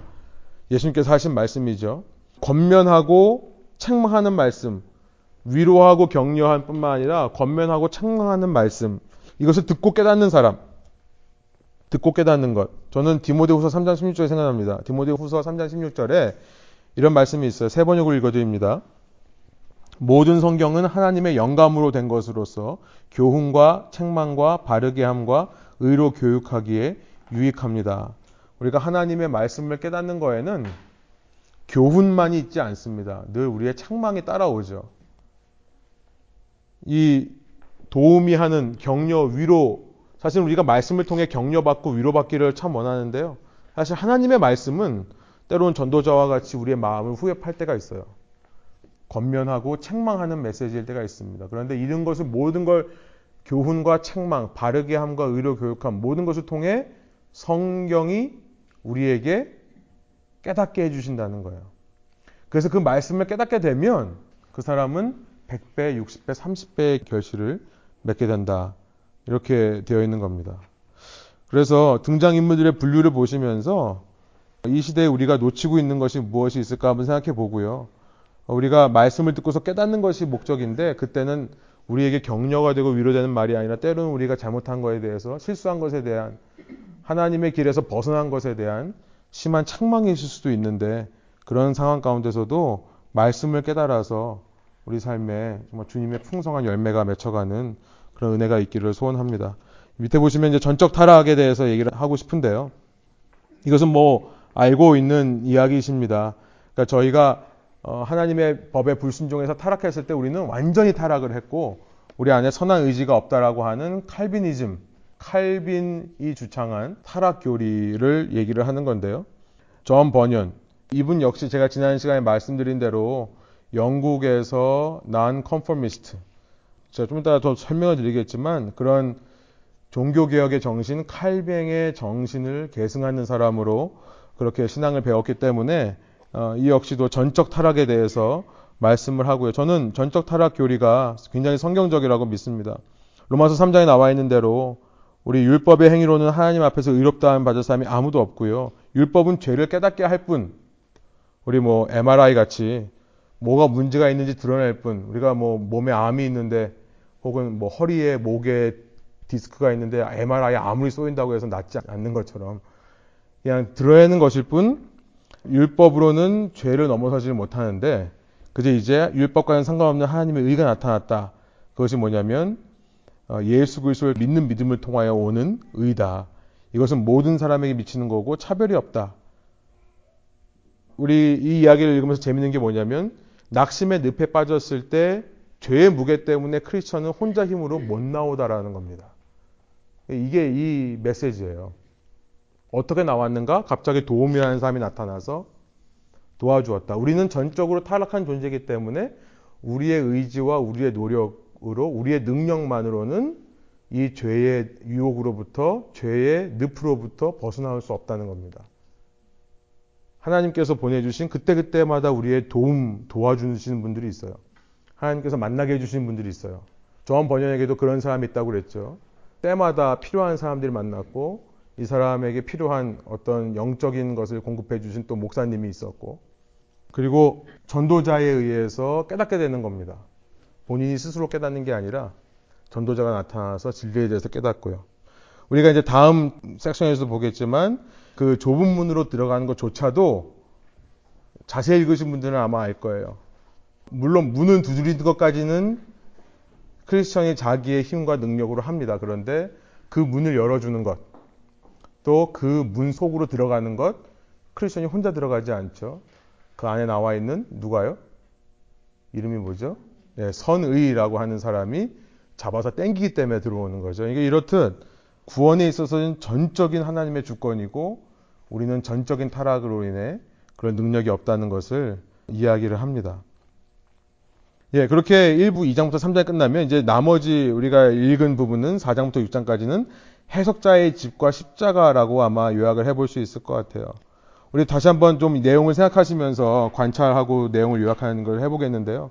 예수님께서 하신 말씀이죠. 권면하고 책망하는 말씀, 위로하고 격려한 뿐만 아니라 권면하고 책망하는 말씀, 이것을 듣고 깨닫는 사람, 듣고 깨닫는 것. 저는 디모데후서 3장 16절에 생각납니다. 디모데후서 3장 16절에 이런 말씀이 있어요. 세 번역을 읽어드립니다. 모든 성경은 하나님의 영감으로 된 것으로서 교훈과 책망과 바르게 함과 의로 교육하기에 유익합니다. 우리가 하나님의 말씀을 깨닫는 거에는 교훈만이 있지 않습니다. 늘 우리의 책망이 따라오죠. 이 도움이 하는 격려, 위로, 사실 우리가 말씀을 통해 격려받고 위로받기를 참 원하는데요. 사실 하나님의 말씀은 때로는 전도자와 같이 우리의 마음을 후회팔 때가 있어요. 권면하고 책망하는 메시지일 때가 있습니다. 그런데 이런 것을 모든 걸 교훈과 책망, 바르게 함과 의로 교육함 모든 것을 통해 성경이 우리에게 깨닫게 해 주신다는 거예요. 그래서 그 말씀을 깨닫게 되면 그 사람은 100배, 60배, 30배의 결실을 맺게 된다. 이렇게 되어 있는 겁니다. 그래서 등장인물들의 분류를 보시면서 이 시대에 우리가 놓치고 있는 것이 무엇이 있을까 한번 생각해 보고요. 우리가 말씀을 듣고서 깨닫는 것이 목적인데 그때는 우리에게 격려가 되고 위로되는 말이 아니라 때로는 우리가 잘못한 것에 대해서 실수한 것에 대한 하나님의 길에서 벗어난 것에 대한 심한 있을 수도 있는데 그런 상황 가운데서도 말씀을 깨달아서 우리 삶에 정말 주님의 풍성한 열매가 맺혀가는 그런 은혜가 있기를 소원합니다. 밑에 보시면 이제 전적 타락에 대해서 얘기를 하고 싶은데요. 이것은 뭐 알고 있는 이야기이십니다. 그러니까 저희가 어, 하나님의 법에 불순종해서 타락했을 때 우리는 완전히 타락을 했고 우리 안에 선한 의지가 없다라고 하는 칼빈이즘, 칼빈이 주창한 타락 교리를 얘기를 하는 건데요. 전 번연, 이분 역시 제가 지난 시간에 말씀드린 대로 영국에서 난 컨퍼미스트 제가 좀 이따 더 설명을 드리겠지만 그런 종교개혁의 정신, 칼뱅의 정신을 계승하는 사람으로 그렇게 신앙을 배웠기 때문에 어, 이 역시도 전적 타락에 대해서 말씀을 하고요. 저는 전적 타락 교리가 굉장히 성경적이라고 믿습니다. 로마서 3장에 나와 있는 대로 우리 율법의 행위로는 하나님 앞에서 의롭다함 받을 사람이 아무도 없고요. 율법은 죄를 깨닫게 할 뿐, 우리 뭐 MRI 같이 뭐가 문제가 있는지 드러낼 뿐, 우리가 뭐 몸에 암이 있는데 혹은 뭐 허리에 목에 디스크가 있는데 MRI 아무리 쏘인다고 해서 낫지 않는 것처럼 그냥 드러내는 것일 뿐 율법으로는 죄를 넘어서지 못하는데 그제 이제 율법과는 상관없는 하나님의 의가 나타났다. 그것이 뭐냐면 어, 예수 그리스도를 믿는 믿음을 통하여 오는 의다. 이것은 모든 사람에게 미치는 거고 차별이 없다. 우리 이 이야기를 읽으면서 재밌는 게 뭐냐면 낙심의 늪에 빠졌을 때 죄의 무게 때문에 크리스천은 혼자 힘으로 못 나오다라는 겁니다. 이게 이 메시지예요. 어떻게 나왔는가? 갑자기 도움이라는 사람이 나타나서 도와주었다. 우리는 전적으로 타락한 존재이기 때문에 우리의 의지와 우리의 노력으로 우리의 능력만으로는 이 죄의 유혹으로부터 죄의 늪으로부터 벗어나올 수 없다는 겁니다. 하나님께서 보내주신 그때그때마다 우리의 도움 도와주시는 분들이 있어요. 하나님께서 만나게 해주신 분들이 있어요. 조한 번연에게도 그런 사람이 있다고 그랬죠. 때마다 필요한 사람들이 만났고 이 사람에게 필요한 어떤 영적인 것을 공급해 주신 또 목사님이 있었고 그리고 전도자에 의해서 깨닫게 되는 겁니다. 본인이 스스로 깨닫는 게 아니라 전도자가 나타나서 진리에 대해서 깨닫고요. 우리가 이제 다음 섹션에서 보겠지만 그 좁은 문으로 들어가는 것조차도 자세히 읽으신 분들은 아마 알 거예요. 물론 문은 두드리는 것까지는 크리스천이 자기의 힘과 능력으로 합니다. 그런데 그 문을 열어주는 것, 또 그 문 속으로 들어가는 것, 크리스천이 혼자 들어가지 않죠. 그 안에 나와 있는 누가요? 이름이 뭐죠? 네, 선의라고 하는 사람이 잡아서 땡기기 때문에 들어오는 거죠. 이게 이렇듯 구원에 있어서는 전적인 하나님의 주권이고 우리는 전적인 타락으로 인해 그런 능력이 없다는 것을 이야기를 합니다. 예, 그렇게 1부 2장부터 3장이 끝나면 이제 나머지 우리가 읽은 부분은 4장부터 6장까지는 해석자의 집과 십자가라고 아마 요약을 해볼 수 있을 것 같아요. 우리 다시 한번 좀 내용을 생각하시면서 관찰하고 내용을 요약하는 걸 해보겠는데요.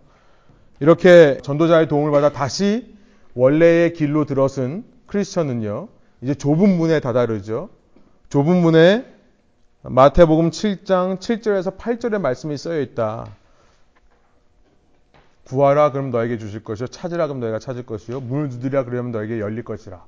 이렇게 전도자의 도움을 받아 다시 원래의 길로 들어선 크리스천은요, 이제 좁은 문에 다다르죠. 좁은 문에 마태복음 7장 7절에서 8절의 말씀이 쓰여 있다. 구하라 그럼 너에게 주실 것이요 찾으라 그럼 너희가 찾을 것이요 문을 두드리라 그러면 너에게 열릴 것이라.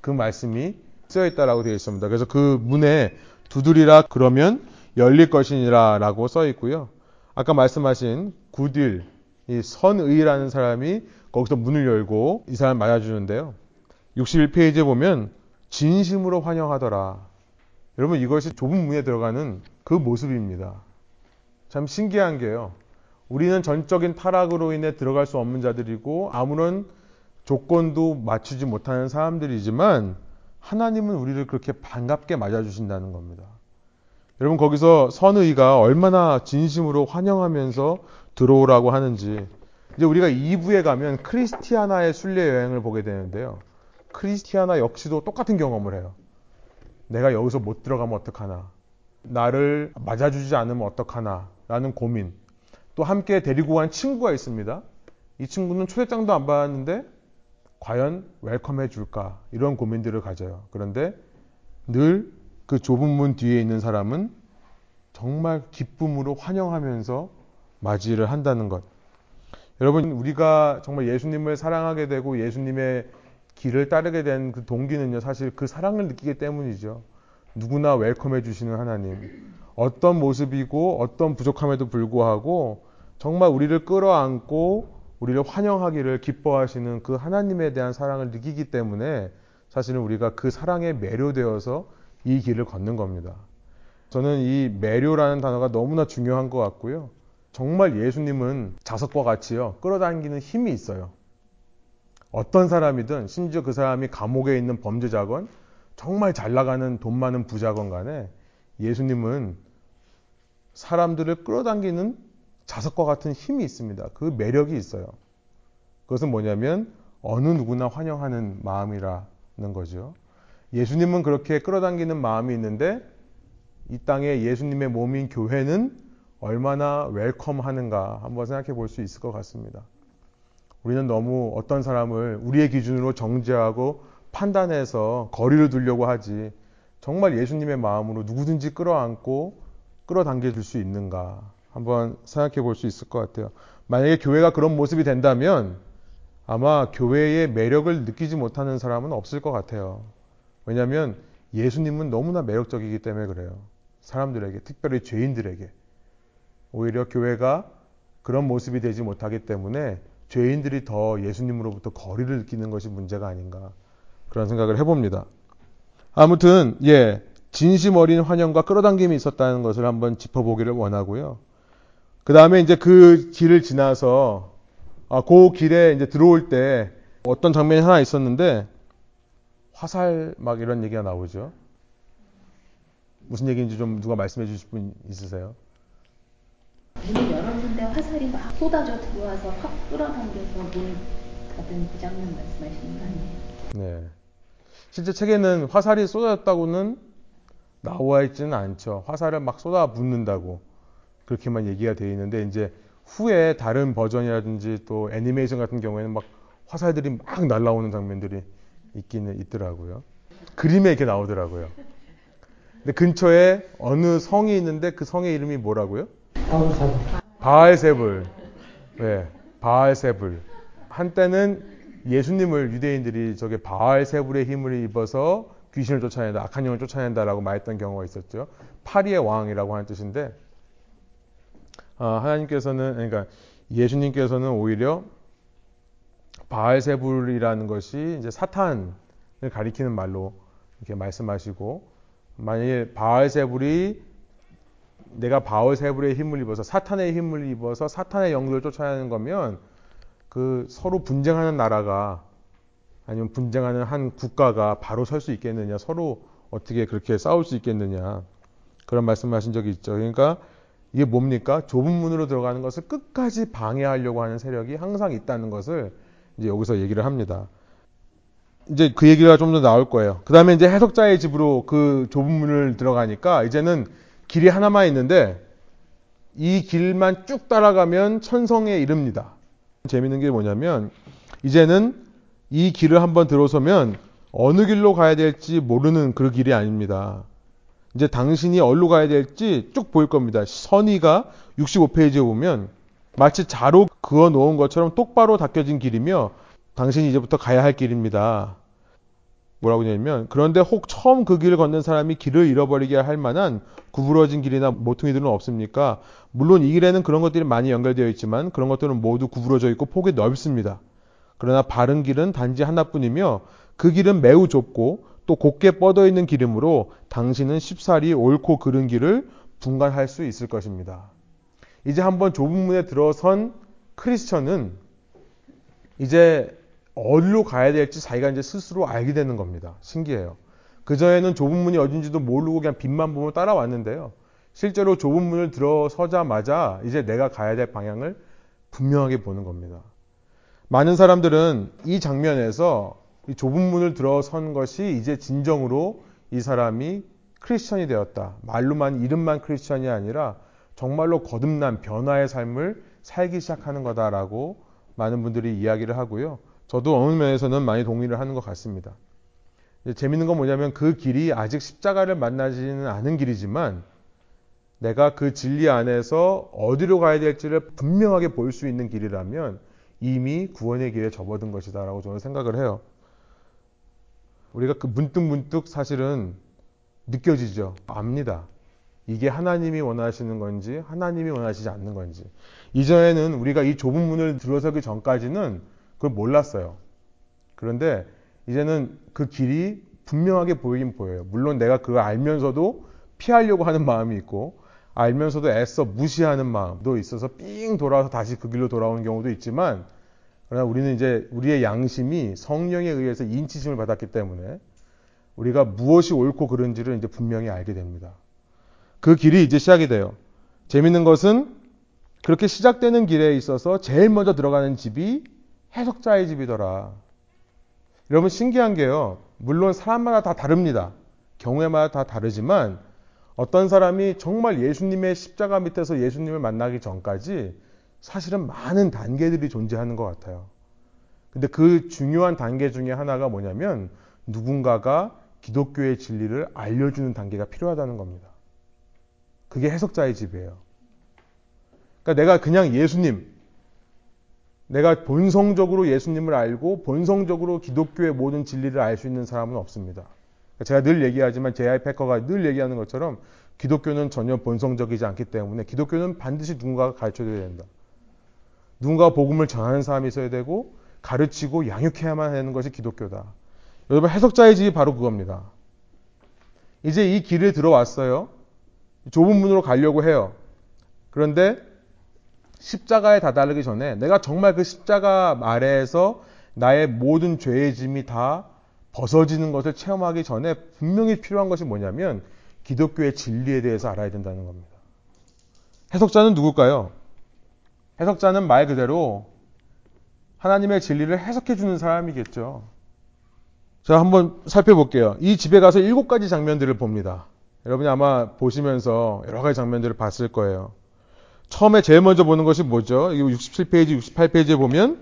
그 말씀이 쓰여 있다라고 되어 있습니다. 그래서 그 문에 두드리라 그러면 열릴 것이니라라고 써 있고요. 아까 말씀하신 구딜 이 선의라는 사람이 거기서 문을 열고 이 사람 맞아주는데요. 61페이지에 보면 진심으로 환영하더라. 여러분 이것이 좁은 문에 들어가는 그 모습입니다. 참 신기한 게요. 우리는 전적인 타락으로 인해 들어갈 수 없는 자들이고 아무런 조건도 맞추지 못하는 사람들이지만 하나님은 우리를 그렇게 반갑게 맞아주신다는 겁니다. 여러분 거기서 선의가 얼마나 진심으로 환영하면서 들어오라고 하는지 이제 우리가 2부에 가면 크리스티아나의 순례 여행을 보게 되는데요. 크리스티아나 역시도 똑같은 경험을 해요. 내가 여기서 못 들어가면 어떡하나. 나를 맞아주지 않으면 어떡하나. 라는 고민. 또 함께 데리고 간 친구가 있습니다. 이 친구는 초대장도 안 받았는데 과연 웰컴해 줄까 이런 고민들을 가져요. 그런데 늘 그 좁은 문 뒤에 있는 사람은 정말 기쁨으로 환영하면서 맞이를 한다는 것. 여러분 우리가 정말 예수님을 사랑하게 되고 예수님의 길을 따르게 된 그 동기는요 사실 그 사랑을 느끼기 때문이죠. 누구나 웰컴해 주시는 하나님. 어떤 모습이고 어떤 부족함에도 불구하고 정말 우리를 끌어안고 우리를 환영하기를 기뻐하시는 그 하나님에 대한 사랑을 느끼기 때문에 사실은 우리가 그 사랑에 매료되어서 이 길을 걷는 겁니다. 저는 이 매료라는 단어가 너무나 중요한 것 같고요. 정말 예수님은 자석과 같이요. 끌어당기는 힘이 있어요. 어떤 사람이든 심지어 그 사람이 감옥에 있는 범죄자건 정말 잘 나가는 돈 많은 부자건 간에 예수님은 사람들을 끌어당기는 자석과 같은 힘이 있습니다. 그 매력이 있어요. 그것은 뭐냐면 어느 누구나 환영하는 마음이라는 거죠. 예수님은 그렇게 끌어당기는 마음이 있는데 이 땅에 예수님의 몸인 교회는 얼마나 웰컴하는가 한번 생각해 볼 수 있을 것 같습니다. 우리는 너무 어떤 사람을 우리의 기준으로 정죄하고 판단해서 거리를 두려고 하지 정말 예수님의 마음으로 누구든지 끌어안고 끌어당겨 줄 수 있는가 한번 생각해 볼 수 있을 것 같아요. 만약에 교회가 그런 모습이 된다면 아마 교회의 매력을 느끼지 못하는 사람은 없을 것 같아요. 왜냐하면 예수님은 너무나 매력적이기 때문에 그래요. 사람들에게, 특별히 죄인들에게. 오히려 교회가 그런 모습이 되지 못하기 때문에 죄인들이 더 예수님으로부터 거리를 느끼는 것이 문제가 아닌가 그런 생각을 해봅니다. 아무튼 예 진심 어린 환영과 끌어당김이 있었다는 것을 한번 짚어보기를 원하고요. 그 다음에 이제 그 길을 지나서 아, 그 길에 이제 들어올 때 어떤 장면이 하나 있었는데 화살 막 이런 얘기가 나오죠. 무슨 얘기인지 좀 누가 말씀해 주실 분 있으세요? 문을 열었는데 화살이 막 쏟아져 들어와서 확 끌어당겨서 문 닫은 그 장면 말씀하시는 거 아니에요? 네. 실제 책에는 화살이 쏟아졌다고는 나와 있지는 않죠. 화살을 막 쏟아 붓는다고 그렇게만 얘기가 되어 있는데 이제 후에 다른 버전이라든지 또 애니메이션 같은 경우에는 막 화살들이 막 날라오는 장면들이 있기는 있더라고요. 그림에 이렇게 나오더라고요. 근데 근처에 어느 성이 있는데 그 성의 이름이 뭐라고요? 바알세불. 네, 바알세불. 한때는 예수님을 유대인들이 저게 바알세불의 힘을 입어서 귀신을 쫓아낸다, 악한 영을 쫓아낸다라고 말했던 경우가 있었죠. 파리의 왕이라고 하는 뜻인데 아, 하나님께서는 그러니까 예수님께서는 오히려 바알세불이라는 것이 이제 사탄을 가리키는 말로 이렇게 말씀하시고 만약에 바알세불이 내가 바알세불의 힘을 입어서 사탄의 힘을 입어서 사탄의 영들을 쫓아내는 거면 그 서로 분쟁하는 나라가 아니면 분쟁하는 한 국가가 바로 설 수 있겠느냐 서로 어떻게 그렇게 싸울 수 있겠느냐 그런 말씀하신 적이 있죠. 그러니까 이게 뭡니까? 좁은 문으로 들어가는 것을 끝까지 방해하려고 하는 세력이 항상 있다는 것을 이제 여기서 얘기를 합니다. 이제 그 얘기가 좀 더 나올 거예요. 그 다음에 이제 해석자의 집으로 그 좁은 문을 들어가니까 이제는 길이 하나만 있는데 이 길만 쭉 따라가면 천성에 이릅니다. 재밌는 게 뭐냐면 이제는 이 길을 한번 들어서면 어느 길로 가야 될지 모르는 그 길이 아닙니다. 이제 당신이 어디로 가야 될지 쭉 보일 겁니다. 선의가 65페이지에 보면 마치 자로 그어 놓은 것처럼 똑바로 닦여진 길이며 당신이 이제부터 가야 할 길입니다. 뭐라고 하냐면 그런데 혹 처음 그 길을 걷는 사람이 길을 잃어버리게 할 만한 구부러진 길이나 모퉁이들은 없습니까? 물론 이 길에는 그런 것들이 많이 연결되어 있지만 그런 것들은 모두 구부러져 있고 폭이 넓습니다. 그러나 바른 길은 단지 하나뿐이며 그 길은 매우 좁고 또 곱게 뻗어 있는 기름으로 당신은 쉽사리 옳고 그른 길을 분간할 수 있을 것입니다. 이제 한번 좁은 문에 들어선 크리스천은 이제 어디로 가야 될지 자기가 이제 스스로 알게 되는 겁니다. 신기해요. 그전에는 좁은 문이 어딘지도 모르고 그냥 빛만 보면 따라왔는데요. 실제로 좁은 문을 들어서자마자 이제 내가 가야 될 방향을 분명하게 보는 겁니다. 많은 사람들은 이 장면에서 이 좁은 문을 들어선 것이 이제 진정으로 이 사람이 크리스천이 되었다. 말로만 이름만 크리스천이 아니라 정말로 거듭난 변화의 삶을 살기 시작하는 거다라고 많은 분들이 이야기를 하고요. 저도 어느 면에서는 많이 동의를 하는 것 같습니다. 재밌는 건 뭐냐면 그 길이 아직 십자가를 만나지는 않은 길이지만 내가 그 진리 안에서 어디로 가야 될지를 분명하게 볼 수 있는 길이라면 이미 구원의 길에 접어든 것이다라고 저는 생각을 해요. 우리가 그 문득문득 사실은 느껴지죠. 압니다. 이게 하나님이 원하시는 건지 하나님이 원하시지 않는 건지. 이전에는 우리가 이 좁은 문을 들어서기 전까지는 그걸 몰랐어요. 그런데 이제는 그 길이 분명하게 보이긴 보여요. 물론 내가 그걸 알면서도 피하려고 하는 마음이 있고 알면서도 애써 무시하는 마음도 있어서 삥 돌아서 다시 그 길로 돌아오는 경우도 있지만 그러나 우리는 이제 우리의 양심이 성령에 의해서 인치심을 받았기 때문에 우리가 무엇이 옳고 그른지를 이제 분명히 알게 됩니다. 그 길이 이제 시작이 돼요. 재밌는 것은 그렇게 시작되는 길에 있어서 제일 먼저 들어가는 집이 해석자의 집이더라. 여러분 신기한 게요. 물론 사람마다 다 다릅니다. 경우에마다 다 다르지만 어떤 사람이 정말 예수님의 십자가 밑에서 예수님을 만나기 전까지 사실은 많은 단계들이 존재하는 것 같아요. 근데 그 중요한 단계 중에 하나가 뭐냐면 누군가가 기독교의 진리를 알려주는 단계가 필요하다는 겁니다. 그게 해석자의 집이에요. 그러니까 내가 그냥 예수님, 내가 본성적으로 예수님을 알고 본성적으로 기독교의 모든 진리를 알 수 있는 사람은 없습니다. 그러니까 제가 늘 얘기하지만 제이 패커가 늘 얘기하는 것처럼 기독교는 전혀 본성적이지 않기 때문에 기독교는 반드시 누군가가 가르쳐줘야 된다. 누군가 복음을 전하는 사람이 있어야 되고 가르치고 양육해야만 하는 것이 기독교다. 여러분 해석자의 집이 바로 그겁니다. 이제 이 길을 들어왔어요. 좁은 문으로 가려고 해요. 그런데 십자가에 다다르기 전에 내가 정말 그 십자가 아래에서 나의 모든 죄의 짐이 다 벗어지는 것을 체험하기 전에 분명히 필요한 것이 뭐냐면 기독교의 진리에 대해서 알아야 된다는 겁니다. 해석자는 누굴까요? 해석자는 말 그대로 하나님의 진리를 해석해 주는 사람이겠죠. 자, 한번 살펴볼게요. 이 집에 가서 일곱 가지 장면들을 봅니다. 여러분이 아마 보시면서 여러 가지 장면들을 봤을 거예요. 처음에 제일 먼저 보는 것이 뭐죠? 이 67페이지, 68페이지에 보면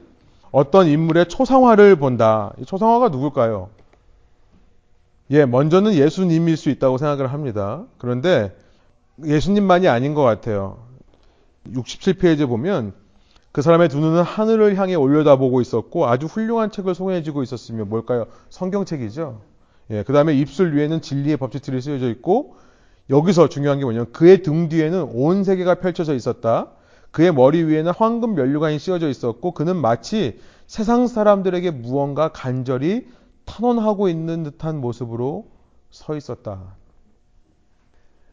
어떤 인물의 초상화를 본다. 이 초상화가 누굴까요? 예, 먼저는 예수님일 수 있다고 생각을 합니다. 그런데 예수님만이 아닌 것 같아요. 67페이지에 보면 그 사람의 두 눈은 하늘을 향해 올려다보고 있었고 아주 훌륭한 책을 소개해주고 있었으며 뭘까요? 성경책이죠. 예, 그 다음에 입술 위에는 진리의 법칙들이 쓰여져 있고 여기서 중요한 게 뭐냐면 그의 등 뒤에는 온 세계가 펼쳐져 있었다. 그의 머리 위에는 황금 면류관이 씌워져 있었고 그는 마치 세상 사람들에게 무언가 간절히 탄원하고 있는 듯한 모습으로 서 있었다.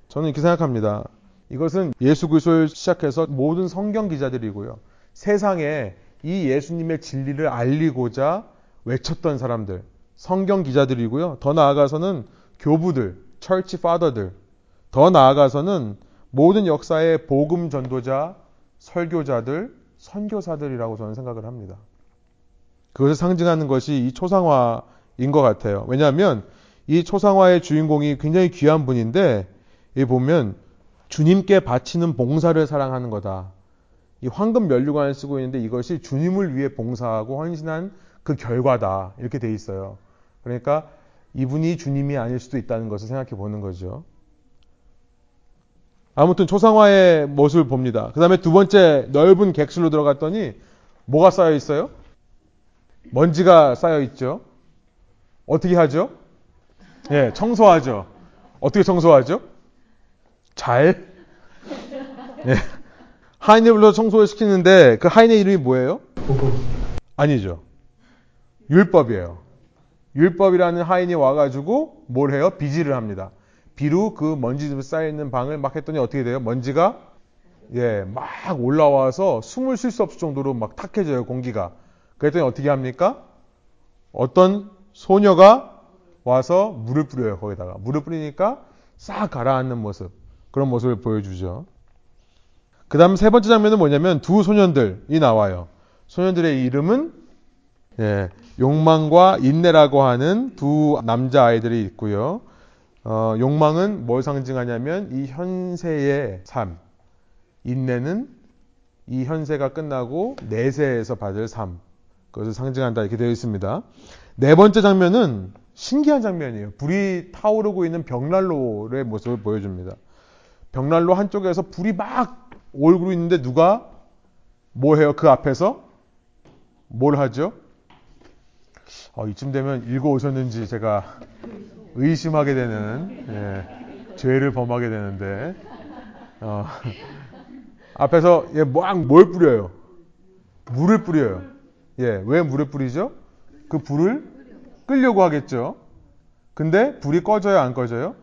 저는 이렇게 생각합니다. 이것은 예수 그리스도를 시작해서 모든 성경 기자들이고요. 세상에 이 예수님의 진리를 알리고자 외쳤던 사람들, 성경 기자들이고요. 더 나아가서는 교부들, 철치 파더들, 더 나아가서는 모든 역사의 복음 전도자, 설교자들, 선교사들이라고 저는 생각을 합니다. 그것을 상징하는 것이 이 초상화인 것 같아요. 왜냐하면 이 초상화의 주인공이 굉장히 귀한 분인데, 이 보면 주님께 바치는 봉사를 사랑하는 거다. 이 황금 면류관을 쓰고 있는데 이것이 주님을 위해 봉사하고 헌신한 그 결과다. 이렇게 돼 있어요. 그러니까 이분이 주님이 아닐 수도 있다는 것을 생각해 보는 거죠. 아무튼 초상화의 모습을 봅니다. 그 다음에 두 번째 넓은 객실로 들어갔더니 뭐가 쌓여 있어요? 먼지가 쌓여 있죠. 어떻게 하죠? 예, 청소하죠. 어떻게 청소하죠? 잘. 예. 하인을 불러 청소를 시키는데 그 하인의 이름이 뭐예요? 아니죠. 율법이에요. 율법이라는 하인이 와가지고 뭘 해요? 비지를 합니다. 비로 그 먼지 쌓여있는 방을 막 했더니 어떻게 돼요? 먼지가 예, 막 올라와서 숨을 쉴 수 없을 정도로 막 탁해져요, 공기가. 그랬더니 어떻게 합니까? 어떤 소녀가 와서 물을 뿌려요, 거기다가. 물을 뿌리니까 싹 가라앉는 모습. 그런 모습을 보여주죠. 그 다음 세 번째 장면은 뭐냐면 두 소년들이 나와요. 소년들의 이름은 예, 욕망과 인내라고 하는 두 남자 아이들이 있고요. 어, 욕망은 뭘 상징하냐면 이 현세의 삶, 인내는 이 현세가 끝나고 내세에서 받을 삶, 그것을 상징한다 이렇게 되어 있습니다. 네 번째 장면은 신기한 장면이에요. 불이 타오르고 있는 벽난로의 모습을 보여줍니다. 벽난로 한쪽에서 불이 막 올고 있는데 누가 뭐 해요? 그 앞에서 뭘 하죠? 어, 이쯤 되면 읽어 오셨는지 제가 의심하게 되는 예, 죄를 범하게 되는데 어, 앞에서 예, 뭘 뿌려요? 물을 뿌려요. 예, 왜 물을 뿌리죠? 그 불을 끌려고 하겠죠. 근데 불이 꺼져요, 안 꺼져요?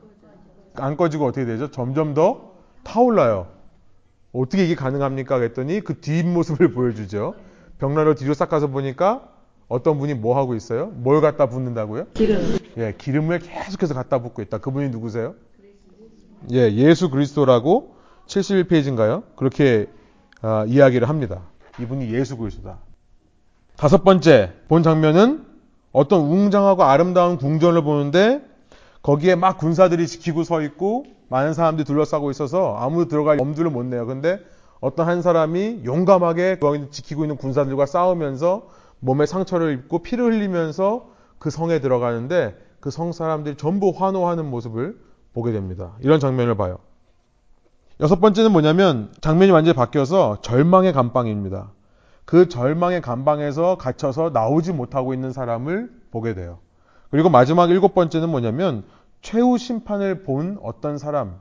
안 꺼지고 어떻게 되죠? 점점 더 타올라요. 어떻게 이게 가능합니까? 그랬더니 그 뒷모습을 보여주죠. 벽난로 뒤로 싹 가서 보니까 어떤 분이 뭐 하고 있어요? 뭘 갖다 붓는다고요? 기름. 예, 기름을 계속해서 갖다 붓고 있다. 그분이 누구세요? 예, 예수 그리스도라고 71페이지인가요? 그렇게 아, 이야기를 합니다. 이분이 예수 그리스도다. 다섯 번째 본 장면은 어떤 웅장하고 아름다운 궁전을 보는데 거기에 막 군사들이 지키고 서 있고 많은 사람들이 둘러싸고 있어서 아무도 들어갈 엄두를 못 내요. 근데 어떤 한 사람이 용감하게 거기 지키고 있는 군사들과 싸우면서 몸에 상처를 입고 피를 흘리면서 그 성에 들어가는데 그 성 사람들이 전부 환호하는 모습을 보게 됩니다. 이런 장면을 봐요. 여섯 번째는 뭐냐면 장면이 완전히 바뀌어서 절망의 감방입니다. 그 절망의 감방에서 갇혀서 나오지 못하고 있는 사람을 보게 돼요. 그리고 마지막 일곱 번째는 뭐냐면 최후 심판을 본 어떤 사람,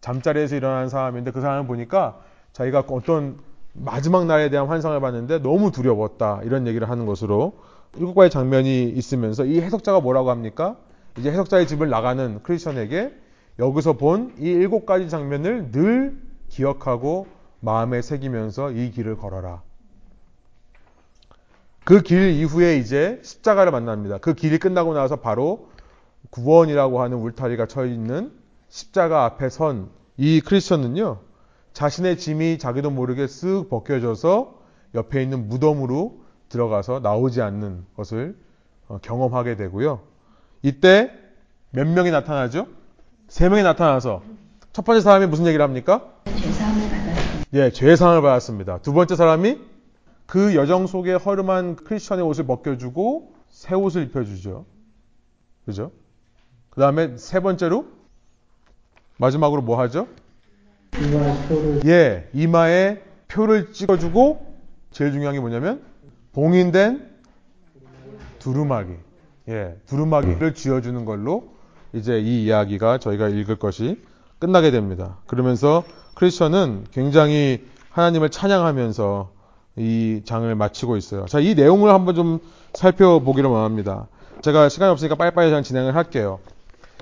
잠자리에서 일어난 사람인데 그 사람을 보니까 자기가 어떤 마지막 날에 대한 환상을 봤는데 너무 두려웠다. 이런 얘기를 하는 것으로 일곱 가지 장면이 있으면서 이 해석자가 뭐라고 합니까? 이제 해석자의 집을 나가는 크리스천에게 여기서 본 이 일곱 가지 장면을 늘 기억하고 마음에 새기면서 이 길을 걸어라. 그 길 이후에 이제 십자가를 만납니다. 그 길이 끝나고 나서 바로 구원이라고 하는 울타리가 쳐 있는 십자가 앞에 선 이 크리스천은요, 자신의 짐이 자기도 모르게 쓱 벗겨져서 옆에 있는 무덤으로 들어가서 나오지 않는 것을 어, 경험하게 되고요. 이때 몇 명이 나타나죠? 세 명이 나타나서 첫 번째 사람이 무슨 얘기를 합니까? 죄사함을 받았습니다. 예, 죄상을 받았습니다. 두 번째 사람이 그 여정 속에 허름한 크리스천의 옷을 벗겨주고 새 옷을 입혀주죠. 그죠? 그 다음에 세 번째로 마지막으로 뭐 하죠? 예, 이마에 표를 찍어주고 제일 중요한 게 뭐냐면 봉인된 두루마기, 예, 두루마기를 쥐어주는 걸로 이제 이 이야기가 저희가 읽을 것이 끝나게 됩니다. 그러면서 크리스천은 굉장히 하나님을 찬양하면서 이 장을 마치고 있어요. 자, 이 내용을 한번 좀 살펴보기를 원합니다. 제가 시간이 없으니까 빨리빨리 진행을 할게요.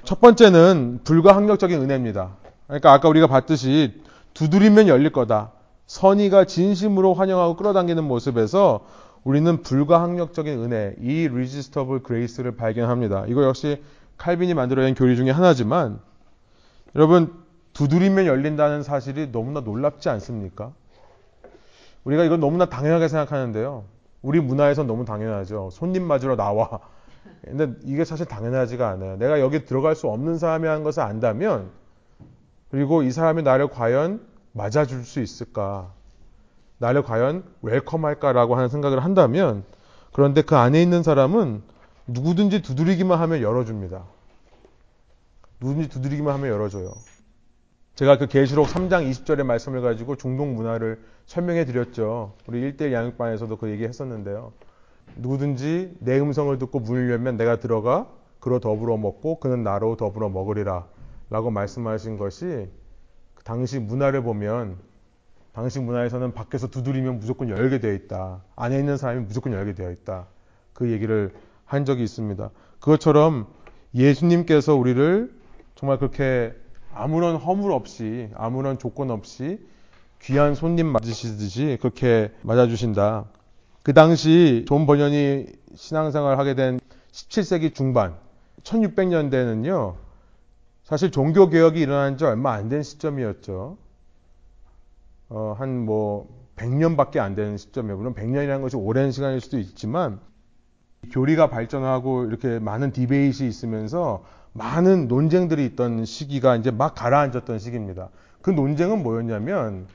첫 번째는 불가항력적인 은혜입니다. 그러니까 아까 우리가 봤듯이 두드리면 열릴 거다. 선의가 진심으로 환영하고 끌어당기는 모습에서 우리는 불가항력적인 은혜, 이 irresistible grace를 발견합니다. 이거 역시 칼빈이 만들어낸 교리 중에 하나지만 여러분 두드리면 열린다는 사실이 너무나 놀랍지 않습니까? 우리가 이건 너무나 당연하게 생각하는데요. 우리 문화에선 너무 당연하죠. 손님 맞으러 나와. 근데 이게 사실 당연하지가 않아요. 내가 여기 들어갈 수 없는 사람이 한 것을 안다면 그리고 이 사람이 나를 과연 맞아줄 수 있을까? 나를 과연 웰컴할까라고 하는 생각을 한다면 그런데 그 안에 있는 사람은 누구든지 두드리기만 하면 열어줍니다. 누구든지 두드리기만 하면 열어줘요. 제가 그 계시록 3장 20절의 말씀을 가지고 중동 문화를 설명해 드렸죠. 우리 1대1 양육반에서도 그 얘기 했었는데요. 누구든지 내 음성을 듣고 열면 내가 들어가 그로 더불어 먹고 그는 나로 더불어 먹으리라 라고 말씀하신 것이 당시 문화를 보면 당시 문화에서는 밖에서 두드리면 무조건 열게 되어 있다. 안에 있는 사람이 무조건 열게 되어 있다. 그 얘기를 한 적이 있습니다. 그것처럼 예수님께서 우리를 정말 그렇게 아무런 허물 없이 아무런 조건 없이 귀한 손님 맞으시듯이 그렇게 맞아주신다. 그 당시 존 버년이 신앙생활을 하게 된 17세기 중반 1600년대는요. 사실 종교 개혁이 일어난 지 얼마 안 된 시점이었죠. 어, 한뭐 100년밖에 안 되는 시점이에요. 물론 100년이라는 것이 오랜 시간일 수도 있지만 교리가 발전하고 이렇게 많은 디베이트이 있으면서 많은 논쟁들이 있던 시기가 이제 막 가라앉았던 시기입니다. 그 논쟁은 뭐였냐면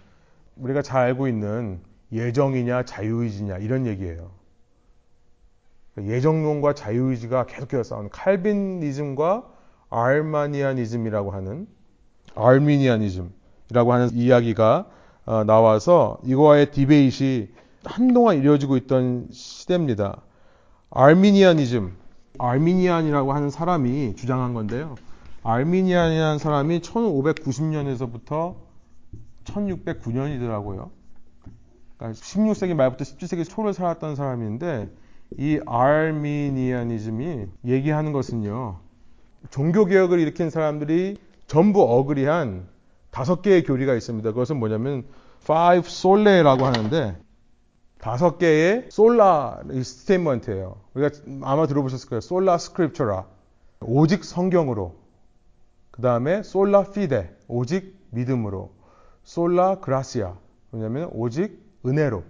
우리가 잘 알고 있는 예정이냐 자유의지냐 이런 얘기예요. 예정론과 자유의지가 계속해서 싸우는 칼빈니즘과 알마니아니즘이라고 하는 알미니아니즘이라고 하는 이야기가 어, 나와서 이거와의 디베이트이 한동안 이루어지고 있던 시대입니다. 알미니아니즘, 알미니안이라고 하는 사람이 주장한 건데요. 알미니안이라는 사람이 1590년에서부터 1609년이더라고요. 그러니까 16세기 말부터 17세기 초를 살았던 사람인데 이 알미니아니즘이 얘기하는 것은요. 종교 개혁을 일으킨 사람들이 전부 어그리한 다섯 개의 교리가 있습니다. 그것은 뭐냐면 five sole라고 하는데 다섯 개의 솔라 스테이먼트예요. 우리가 아마 들어보셨을 거예요. 솔라 스크립처라 오직 성경으로 그 다음에 솔라 피데 오직 믿음으로 Sola gratia. 왜냐면 오직 은혜로.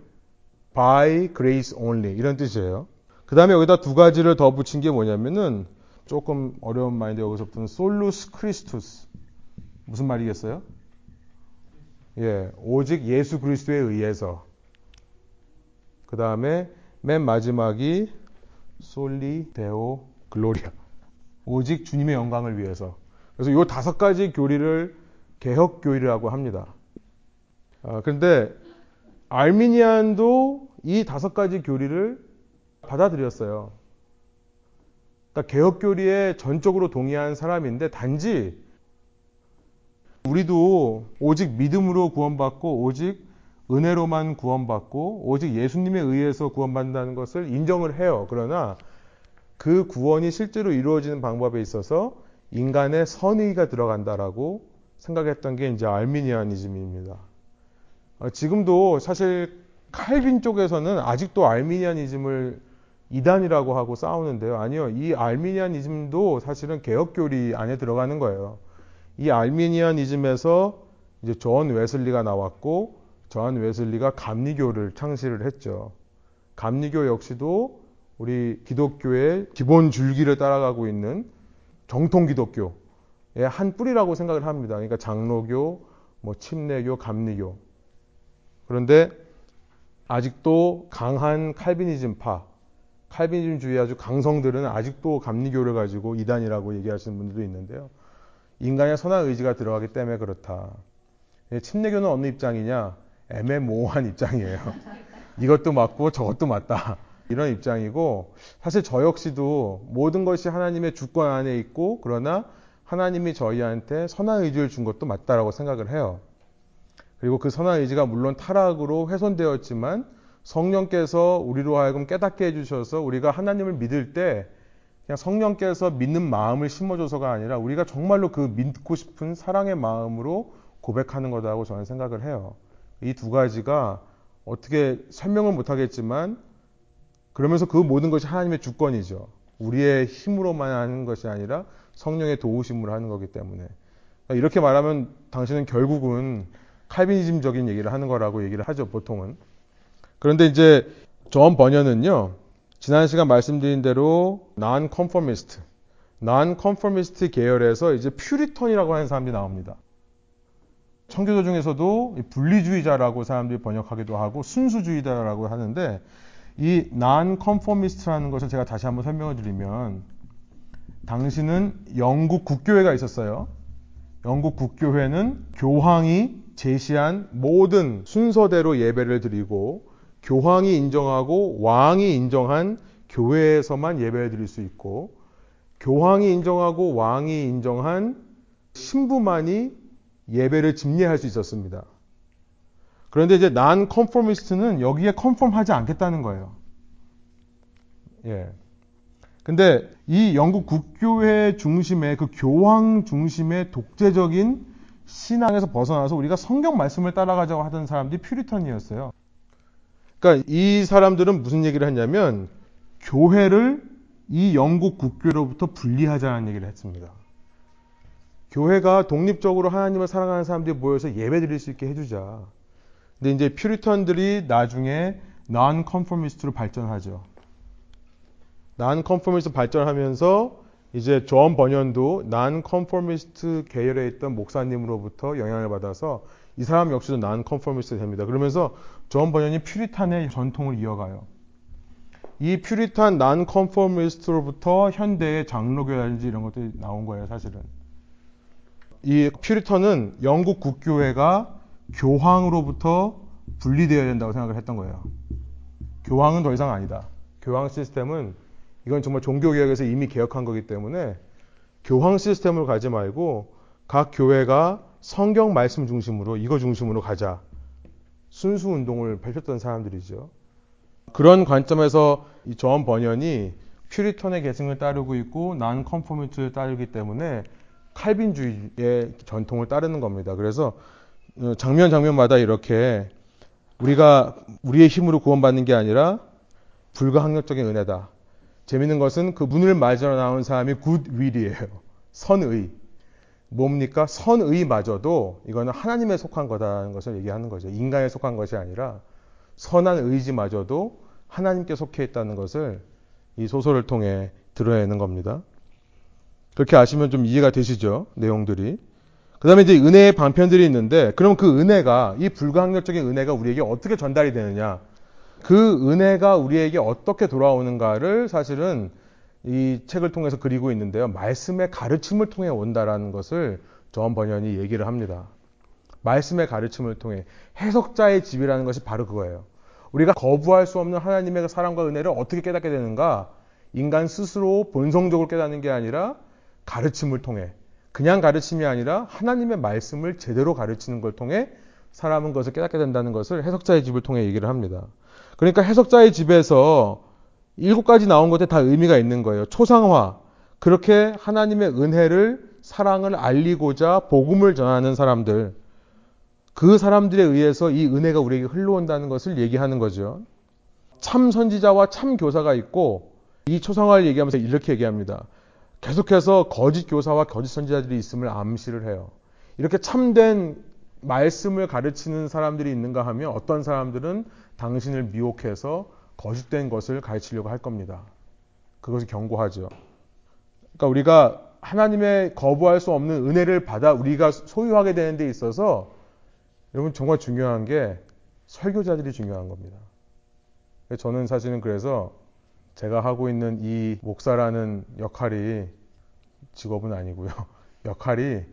by grace only. 이런 뜻이에요. 그 다음에 여기다 두 가지를 더 붙인 게 뭐냐면은 조금 어려운 말인데 여기서부터는 Solus Christus. 무슨 말이겠어요? 예, 오직 예수 그리스도에 의해서. 그 다음에 맨 마지막이 Soli Deo gloria. 오직 주님의 영광을 위해서. 그래서 이 다섯 가지 교리를 개혁 교리라고 합니다. 아, 그런데 알미니안도 이 다섯 가지 교리를 받아들였어요. 그러니까 개혁 교리에 전적으로 동의한 사람인데 단지 우리도 오직 믿음으로 구원받고 오직 은혜로만 구원받고 오직 예수님에 의해서 구원받는다는 것을 인정을 해요. 그러나 그 구원이 실제로 이루어지는 방법에 있어서 인간의 선의가 들어간다라고 생각했던 게 이제 Arminianism입니다. 어, 지금도 사실 칼빈 쪽에서는 아직도 Arminianism을 이단이라고 하고 싸우는데요. 아니요. 이 Arminianism도 사실은 개혁교리 안에 들어가는 거예요. 이 Arminianism에서 이제 존 웨슬리가 나왔고 존 웨슬리가 감리교를 창시를 했죠. 감리교 역시도 우리 기독교의 기본 줄기를 따라가고 있는 정통 기독교의 한 뿌리라고 생각을 합니다. 그러니까 장로교, 뭐 침례교, 감리교. 그런데 아직도 강한 칼비니즘파, 칼비니즘주의 아주 강성들은 아직도 감리교를 가지고 이단이라고 얘기하시는 분들도 있는데요. 인간의 선한 의지가 들어가기 때문에 그렇다. 침례교는 어느 입장이냐? 애매모호한 입장이에요. 이것도 맞고 저것도 맞다. 이런 입장이고 사실 저 역시도 모든 것이 하나님의 주권 안에 있고 그러나 하나님이 저희한테 선한 의지를 준 것도 맞다라고 생각을 해요. 그리고 그 선한 의지가 물론 타락으로 훼손되었지만 성령께서 우리로 하여금 깨닫게 해주셔서 우리가 하나님을 믿을 때 그냥 성령께서 믿는 마음을 심어줘서가 아니라 우리가 정말로 그 믿고 싶은 사랑의 마음으로 고백하는 거다고 저는 생각을 해요. 이 두 가지가 어떻게 설명을 못하겠지만 그러면서 그 모든 것이 하나님의 주권이죠. 우리의 힘으로만 하는 것이 아니라 성령의 도우심으로 하는 거기 때문에. 그러니까 이렇게 말하면 당신은 결국은 칼비니즘적인 얘기를 하는 거라고 얘기를 하죠, 보통은. 그런데 이제 존 번연은요, 지난 시간 말씀드린 대로 non-conformist, non-conformist 계열에서 이제 퓨리턴이라고 하는 사람들이 나옵니다. 청교도 중에서도 분리주의자라고 사람들이 번역하기도 하고 순수주의자라고 하는데 이 non-conformist라는 것을 제가 다시 한번 설명을 드리면 당신은 영국 국교회가 있었어요. 영국 국교회는 교황이 제시한 모든 순서대로 예배를 드리고 교황이 인정하고 왕이 인정한 교회에서만 예배를 드릴 수 있고 교황이 인정하고 왕이 인정한 신부만이 예배를 집례할 수 있었습니다. 그런데 이제 난 컨포미스트는 여기에 컨폼하지 않겠다는 거예요. 예. 근데 이 영국 국교회 중심의 그 교황 중심의 독재적인 신앙에서 벗어나서 우리가 성경 말씀을 따라가자고 하던 사람들이 퓨리턴이었어요. 그러니까 이 사람들은 무슨 얘기를 했냐면 교회를 이 영국 국교로부터 분리하자는 얘기를 했습니다. 교회가 독립적으로 하나님을 사랑하는 사람들이 모여서 예배 드릴 수 있게 해주자. 근데 이제 퓨리턴들이 나중에 non-conformist로 발전하죠. non-conformist 발전하면서 이제 존 번연도 non-conformist 계열에 있던 목사님으로부터 영향을 받아서 이 사람 역시도 non-conformist 됩니다. 그러면서 존 번연이 퓨리탄의 전통을 이어가요. 이 퓨리탄 non-conformist로부터 현대의 장로교라든지 이런 것들이 나온 거예요, 사실은. 이 퓨리턴은 영국 국교회가 교황으로부터 분리되어야 된다고 생각을 했던 거예요. 교황은 더 이상 아니다. 교황 시스템은 이건 정말 종교개혁에서 이미 개혁한 거기 때문에 교황 시스템을 가지 말고 각 교회가 성경 말씀 중심으로 이거 중심으로 가자. 순수 운동을 펼쳤던 사람들이죠. 그런 관점에서 이 존 번연이 퓨리턴의 계승을 따르고 있고 non-conformist를 따르기 때문에 칼빈주의의 전통을 따르는 겁니다. 그래서 어, 장면 장면마다 이렇게 우리가 우리의 힘으로 구원받는 게 아니라 불가항력적인 은혜다. 재밌는 것은 그 문을 맞으러 나온 사람이 굿윌이에요. 선의. 뭡니까? 선의마저도 이거는 하나님에 속한 거다는 것을 얘기하는 거죠. 인간에 속한 것이 아니라 선한 의지마저도 하나님께 속해 있다는 것을 이 소설을 통해 드러내는 겁니다. 그렇게 아시면 좀 이해가 되시죠? 내용들이. 그 다음에 이제 은혜의 방편들이 있는데, 그럼 그 은혜가, 이 불가항력적인 은혜가 우리에게 어떻게 전달이 되느냐. 그 은혜가 우리에게 어떻게 돌아오는가를 사실은 이 책을 통해서 그리고 있는데요. 말씀의 가르침을 통해 온다라는 것을 전 번연이 얘기를 합니다. 말씀의 가르침을 통해 해석자의 집이라는 것이 바로 그거예요. 우리가 거부할 수 없는 하나님의 사랑과 은혜를 어떻게 깨닫게 되는가? 인간 스스로 본성적으로 깨닫는 게 아니라 가르침을 통해 그냥 가르침이 아니라 하나님의 말씀을 제대로 가르치는 걸 통해 사람은 그것을 깨닫게 된다는 것을 해석자의 집을 통해 얘기를 합니다. 그러니까 해석자의 집에서 일곱 가지 나온 것에 다 의미가 있는 거예요. 초상화. 그렇게 하나님의 은혜를 사랑을 알리고자 복음을 전하는 사람들. 그 사람들에 의해서 이 은혜가 우리에게 흘러온다는 것을 얘기하는 거죠. 참 선지자와 참 교사가 있고 이 초상화를 얘기하면서 이렇게 얘기합니다. 계속해서 거짓 교사와 거짓 선지자들이 있음을 암시를 해요. 이렇게 참된 말씀을 가르치는 사람들이 있는가 하면 어떤 사람들은 당신을 미혹해서 거짓된 것을 가르치려고 할 겁니다. 그것을 경고하죠. 그러니까 우리가 하나님의 거부할 수 없는 은혜를 받아 우리가 소유하게 되는 데 있어서 여러분 정말 중요한 게 설교자들이 중요한 겁니다. 저는 사실은 그래서 제가 하고 있는 이 목사라는 역할이 직업은 아니고요. 역할이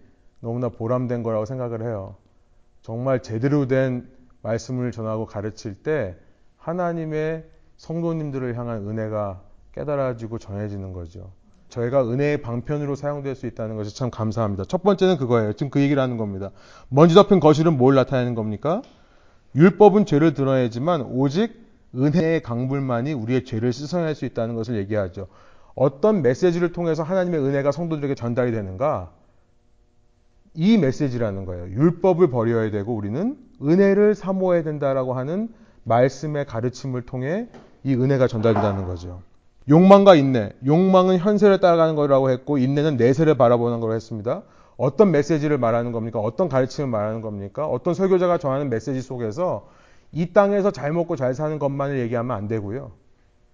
너무나 보람된 거라고 생각을 해요. 정말 제대로 된 말씀을 전하고 가르칠 때 하나님의 성도님들을 향한 은혜가 깨달아지고 전해지는 거죠. 저희가 은혜의 방편으로 사용될 수 있다는 것이 참 감사합니다. 첫 번째는 그거예요. 지금 그 얘기를 하는 겁니다. 먼지 덮인 거실은 뭘 나타내는 겁니까? 율법은 죄를 드러내지만 오직 은혜의 강불만이 우리의 죄를 씻어낼 수 있다는 것을 얘기하죠. 어떤 메시지를 통해서 하나님의 은혜가 성도들에게 전달이 되는가? 이 메시지라는 거예요. 율법을 버려야 되고 우리는 은혜를 사모해야 된다라고 하는 말씀의 가르침을 통해 이 은혜가 전달된다는 거죠. 욕망과 인내. 욕망은 현세를 따라가는 거라고 했고 인내는 내세를 바라보는 거라고 했습니다. 어떤 메시지를 말하는 겁니까? 어떤 가르침을 말하는 겁니까? 어떤 설교자가 전하는 메시지 속에서 이 땅에서 잘 먹고 잘 사는 것만을 얘기하면 안 되고요.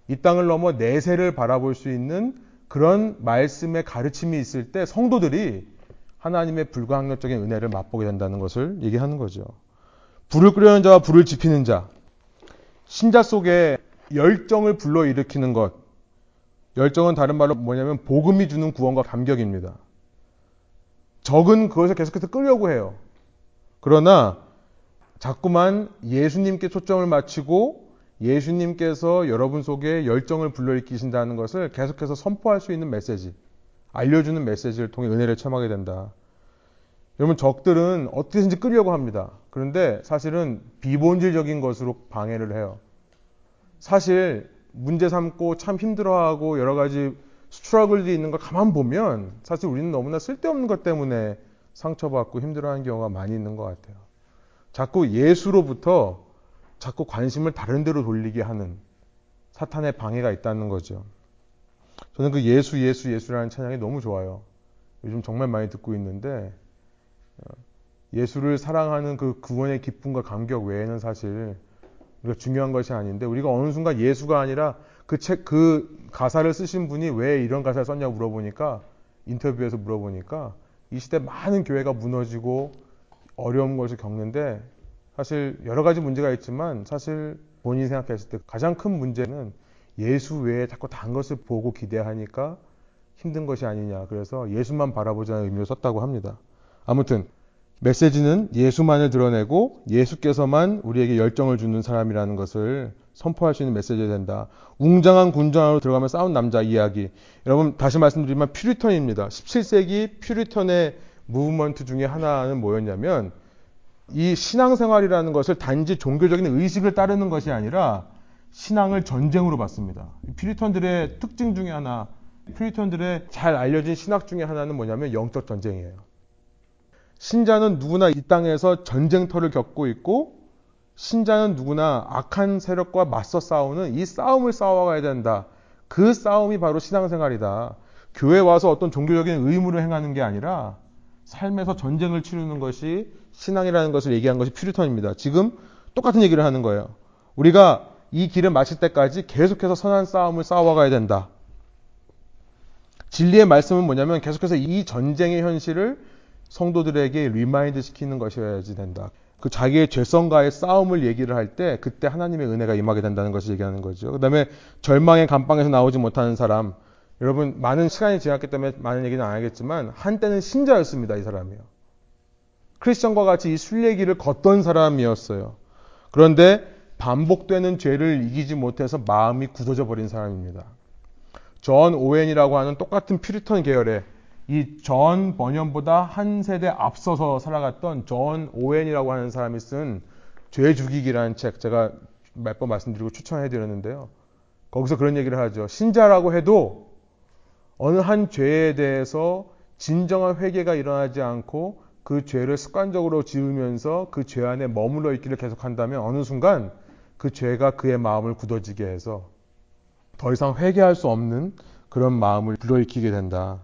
이 땅을 넘어 내세를 바라볼 수 있는 그런 말씀의 가르침이 있을 때 성도들이 하나님의 불가항력적인 은혜를 맛보게 된다는 것을 얘기하는 거죠. 불을 끄려는 자와 불을 지피는 자. 신자 속에 열정을 불러일으키는 것. 열정은 다른 말로 뭐냐면 복음이 주는 구원과 감격입니다. 적은 그것을 계속해서 끌려고 해요. 그러나 자꾸만 예수님께 초점을 맞추고 예수님께서 여러분 속에 열정을 불러일으키신다는 것을 계속해서 선포할 수 있는 메시지, 알려주는 메시지를 통해 은혜를 체험하게 된다. 여러분 적들은 어떻게든지 끌려고 합니다. 그런데 사실은 비본질적인 것으로 방해를 해요. 사실 문제 삼고 참 힘들어하고 여러 가지 스트러글이 있는 걸 가만 보면 사실 우리는 너무나 쓸데없는 것 때문에 상처받고 힘들어하는 경우가 많이 있는 것 같아요. 자꾸 예수로부터 자꾸 관심을 다른 데로 돌리게 하는 사탄의 방해가 있다는 거죠. 저는 그 예수, 예수, 예수라는 찬양이 너무 좋아요. 요즘 정말 많이 듣고 있는데, 어, 예수를 사랑하는 그 구원의 기쁨과 감격 외에는 사실 우리가 중요한 것이 아닌데, 우리가 어느 순간 예수가 아니라 그 책, 그 가사를 쓰신 분이 왜 이런 가사를 썼냐고 물어보니까, 인터뷰에서 물어보니까, 이 시대 많은 교회가 무너지고 어려운 것을 겪는데 사실 여러 가지 문제가 있지만 사실 본인이 생각했을 때 가장 큰 문제는 예수 외에 자꾸 단 것을 보고 기대하니까 힘든 것이 아니냐. 그래서 예수만 바라보자는 의미로 썼다고 합니다. 아무튼 메시지는 예수만을 드러내고 예수께서만 우리에게 열정을 주는 사람이라는 것을 선포할 수 있는 메시지가 된다. 웅장한 군장 안으로 들어가면 싸운 남자 이야기. 여러분 다시 말씀드리면 퓨리턴입니다. 17세기 퓨리턴의 무브먼트 중에 하나는 뭐였냐면 이 신앙생활이라는 것을 단지 종교적인 의식을 따르는 것이 아니라 신앙을 전쟁으로 봤습니다. 퓨리턴들의 특징 중에 하나, 퓨리턴들의 잘 알려진 신학 중에 하나는 뭐냐면 영적 전쟁이에요. 신자는 누구나 이 땅에서 전쟁터를 겪고 있고 신자는 누구나 악한 세력과 맞서 싸우는 이 싸움을 싸워가야 된다. 그 싸움이 바로 신앙생활이다. 교회 와서 어떤 종교적인 의무를 행하는 게 아니라 삶에서 전쟁을 치르는 것이 신앙이라는 것을 얘기한 것이 퓨리턴입니다. 지금 똑같은 얘기를 하는 거예요. 우리가 이 길을 마칠 때까지 계속해서 선한 싸움을 싸워가야 된다. 진리의 말씀은 뭐냐면 계속해서 이 전쟁의 현실을 성도들에게 remind 시키는 것이어야지 된다. 그 자기의 죄성과의 싸움을 얘기를 할 때 그때 하나님의 은혜가 임하게 된다는 것을 얘기하는 거죠. 그 다음에 절망의 감방에서 나오지 못하는 사람. 여러분, 많은 시간이 지났기 때문에 많은 얘기는 안 하겠지만 한때는 신자였습니다. 이 사람이요. 크리스천과 같이 이 순례길을 걷던 사람이었어요. 그런데 반복되는 죄를 이기지 못해서 마음이 굳어져 버린 사람입니다. 존 오웬이라고 하는 똑같은 퓨리턴 계열의 이 존 번연보다 한 세대 앞서서 살아갔던 존 오웬이라고 하는 사람이 쓴 죄 죽이기라는 책 제가 몇 번 말씀드리고 추천해 드렸는데요. 거기서 그런 얘기를 하죠. 신자라고 해도 어느 한 죄에 대해서 진정한 회개가 일어나지 않고 그 죄를 습관적으로 지으면서 그 죄 안에 머물러 있기를 계속한다면 어느 순간 그 죄가 그의 마음을 굳어지게 해서 더 이상 회개할 수 없는 그런 마음을 불러일으키게 된다.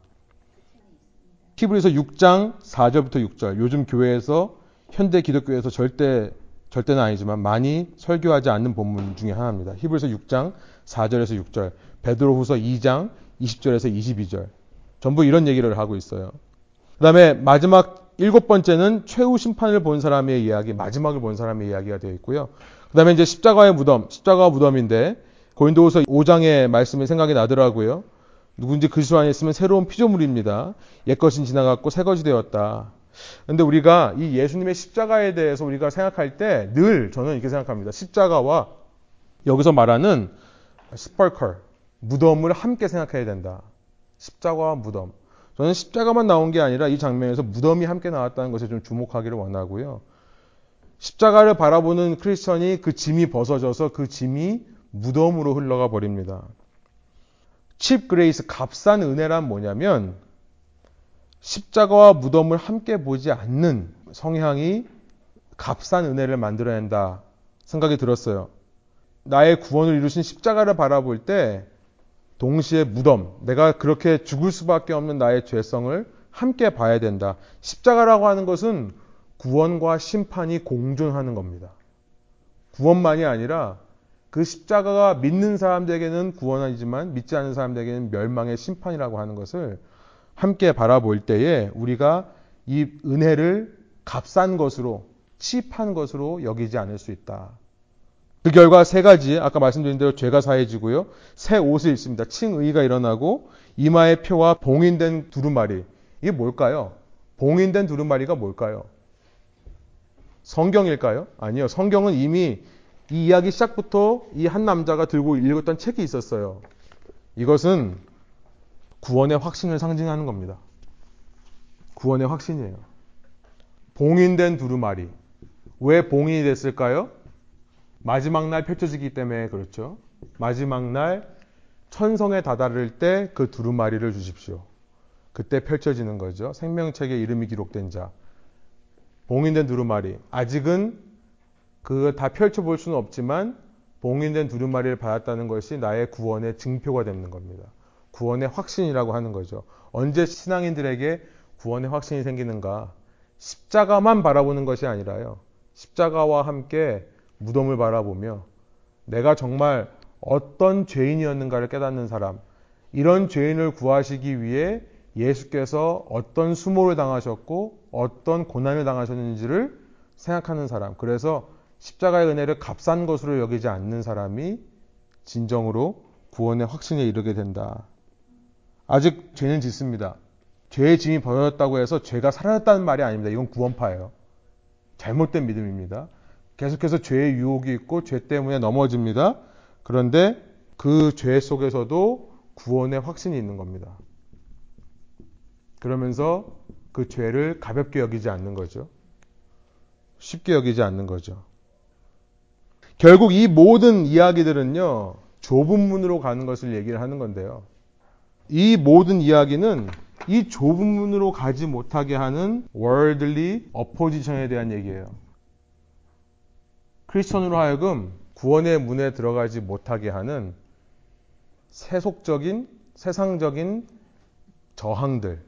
히브리서 6장 4절부터 6절. 요즘 교회에서 현대 기독교에서 절대 절대는 아니지만 많이 설교하지 않는 본문 중에 하나입니다. 히브리서 6장 4절에서 6절. 베드로후서 2장 20절에서 22절. 전부 이런 얘기를 하고 있어요. 그다음에 마지막 일곱 번째는 최후 심판을 본 사람의 이야기, 마지막을 본 사람의 이야기가 되어 있고요. 그 다음에 이제 십자가의 무덤, 십자가 무덤인데 고린도후서 5장의 말씀이 생각이 나더라고요. 누군지 그리스도 안에 있으면 새로운 피조물입니다. 옛것은 지나갔고 새것이 되었다. 근데 우리가 이 예수님의 십자가에 대해서 우리가 생각할 때 늘 저는 이렇게 생각합니다. 십자가와 여기서 말하는 스펄컬, 무덤을 함께 생각해야 된다. 십자가와 무덤. 저는 십자가만 나온 게 아니라 이 장면에서 무덤이 함께 나왔다는 것에 좀 주목하기를 원하고요. 십자가를 바라보는 크리스천이 그 짐이 벗어져서 그 짐이 무덤으로 흘러가 버립니다. cheap grace 값싼 은혜란 뭐냐면 십자가와 무덤을 함께 보지 않는 성향이 값싼 은혜를 만들어낸다 생각이 들었어요. 나의 구원을 이루신 십자가를 바라볼 때 동시에 무덤, 내가 그렇게 죽을 수밖에 없는 나의 죄성을 함께 봐야 된다. 십자가라고 하는 것은 구원과 심판이 공존하는 겁니다. 구원만이 아니라 그 십자가가 믿는 사람들에게는 구원이지만 믿지 않는 사람들에게는 멸망의 심판이라고 하는 것을 함께 바라볼 때에 우리가 이 은혜를 값싼 것으로 치입한 것으로 여기지 않을 수 있다. 그 결과 세 가지 아까 말씀드린 대로 죄가 사해지고요. 새 옷을 입습니다. 칭의가 일어나고 이마의 표와 봉인된 두루마리. 이게 뭘까요? 봉인된 두루마리가 뭘까요? 성경일까요? 아니요. 성경은 이미 이 이야기 시작부터 이 한 남자가 들고 읽었던 책이 있었어요. 이것은 구원의 확신을 상징하는 겁니다. 구원의 확신이에요. 봉인된 두루마리. 왜 봉인이 됐을까요? 마지막 날 펼쳐지기 때문에 그렇죠. 마지막 날 천성에 다다를 때 그 두루마리를 주십시오. 그때 펼쳐지는 거죠. 생명책에 이름이 기록된 자. 봉인된 두루마리. 아직은 그걸 다 펼쳐볼 수는 없지만 봉인된 두루마리를 받았다는 것이 나의 구원의 증표가 되는 겁니다. 구원의 확신이라고 하는 거죠. 언제 신앙인들에게 구원의 확신이 생기는가? 십자가만 바라보는 것이 아니라요. 십자가와 함께 무덤을 바라보며 내가 정말 어떤 죄인이었는가를 깨닫는 사람, 이런 죄인을 구하시기 위해 예수께서 어떤 수모를 당하셨고 어떤 고난을 당하셨는지를 생각하는 사람. 그래서 십자가의 은혜를 값싼 것으로 여기지 않는 사람이 진정으로 구원의 확신에 이르게 된다. 아직 죄는 짓습니다. 죄의 짐이 벗어졌다고 해서 죄가 사라졌다는 말이 아닙니다. 이건 구원파예요. 잘못된 믿음입니다. 계속해서 죄의 유혹이 있고 죄 때문에 넘어집니다. 그런데 그 죄 속에서도 구원의 확신이 있는 겁니다. 그러면서 그 죄를 가볍게 여기지 않는 거죠. 쉽게 여기지 않는 거죠. 결국 이 모든 이야기들은요, 좁은 문으로 가는 것을 얘기를 하는 건데요. 이 모든 이야기는 이 좁은 문으로 가지 못하게 하는 worldly opposition에 대한 얘기예요. 크리스천으로 하여금 구원의 문에 들어가지 못하게 하는 세속적인, 세상적인 저항들,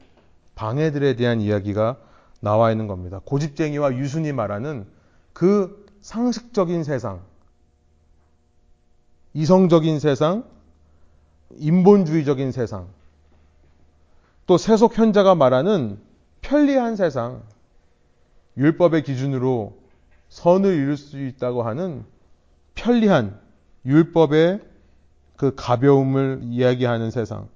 방해들에 대한 이야기가 나와 있는 겁니다. 고집쟁이와 유순이 말하는 그 상식적인 세상, 이성적인 세상, 인본주의적인 세상, 또 세속 현자가 말하는 편리한 세상, 율법의 기준으로 선을 이룰 수 있다고 하는 편리한 율법의 그 가벼움을 이야기하는 세상.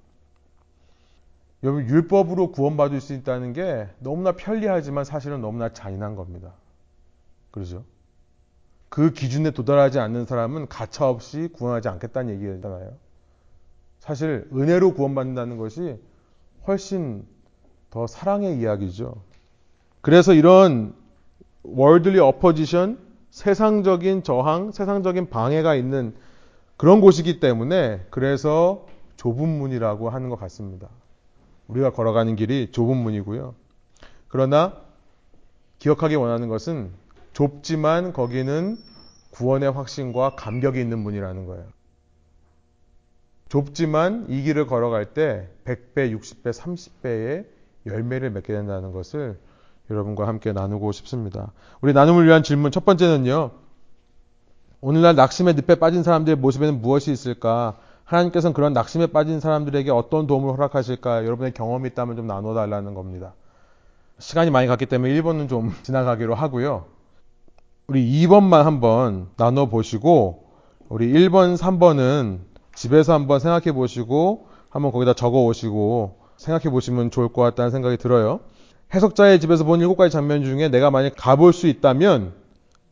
여러분, 율법으로 구원받을 수 있다는 게 너무나 편리하지만 사실은 너무나 잔인한 겁니다. 그러죠? 그 기준에 도달하지 않는 사람은 가차없이 구원하지 않겠다는 얘기잖아요. 사실 은혜로 구원받는다는 것이 훨씬 더 사랑의 이야기죠. 그래서 이런 월드리 어퍼지션, 세상적인 저항, 세상적인 방해가 있는 그런 곳이기 때문에 그래서 좁은 문이라고 하는 것 같습니다. 우리가 걸어가는 길이 좁은 문이고요. 그러나 기억하기 원하는 것은 좁지만 거기는 구원의 확신과 감격이 있는 문이라는 거예요. 좁지만 이 길을 걸어갈 때 100배, 60배, 30배의 열매를 맺게 된다는 것을 여러분과 함께 나누고 싶습니다. 우리 나눔을 위한 질문 첫 번째는요. 오늘날 낙심의 늪에 빠진 사람들의 모습에는 무엇이 있을까? 하나님께서는 그런 낙심에 빠진 사람들에게 어떤 도움을 허락하실까? 여러분의 경험이 있다면 좀 나눠 달라는 겁니다. 시간이 많이 갔기 때문에 1번은 좀 지나가기로 하고요. 우리 2번만 한번 나눠 보시고 우리 1번, 3번은 집에서 한번 생각해 보시고 한번 거기다 적어 오시고 생각해 보시면 좋을 것 같다는 생각이 들어요. 해석자의 집에서 본 일곱 가지 장면 중에 내가 만약 가볼 수 있다면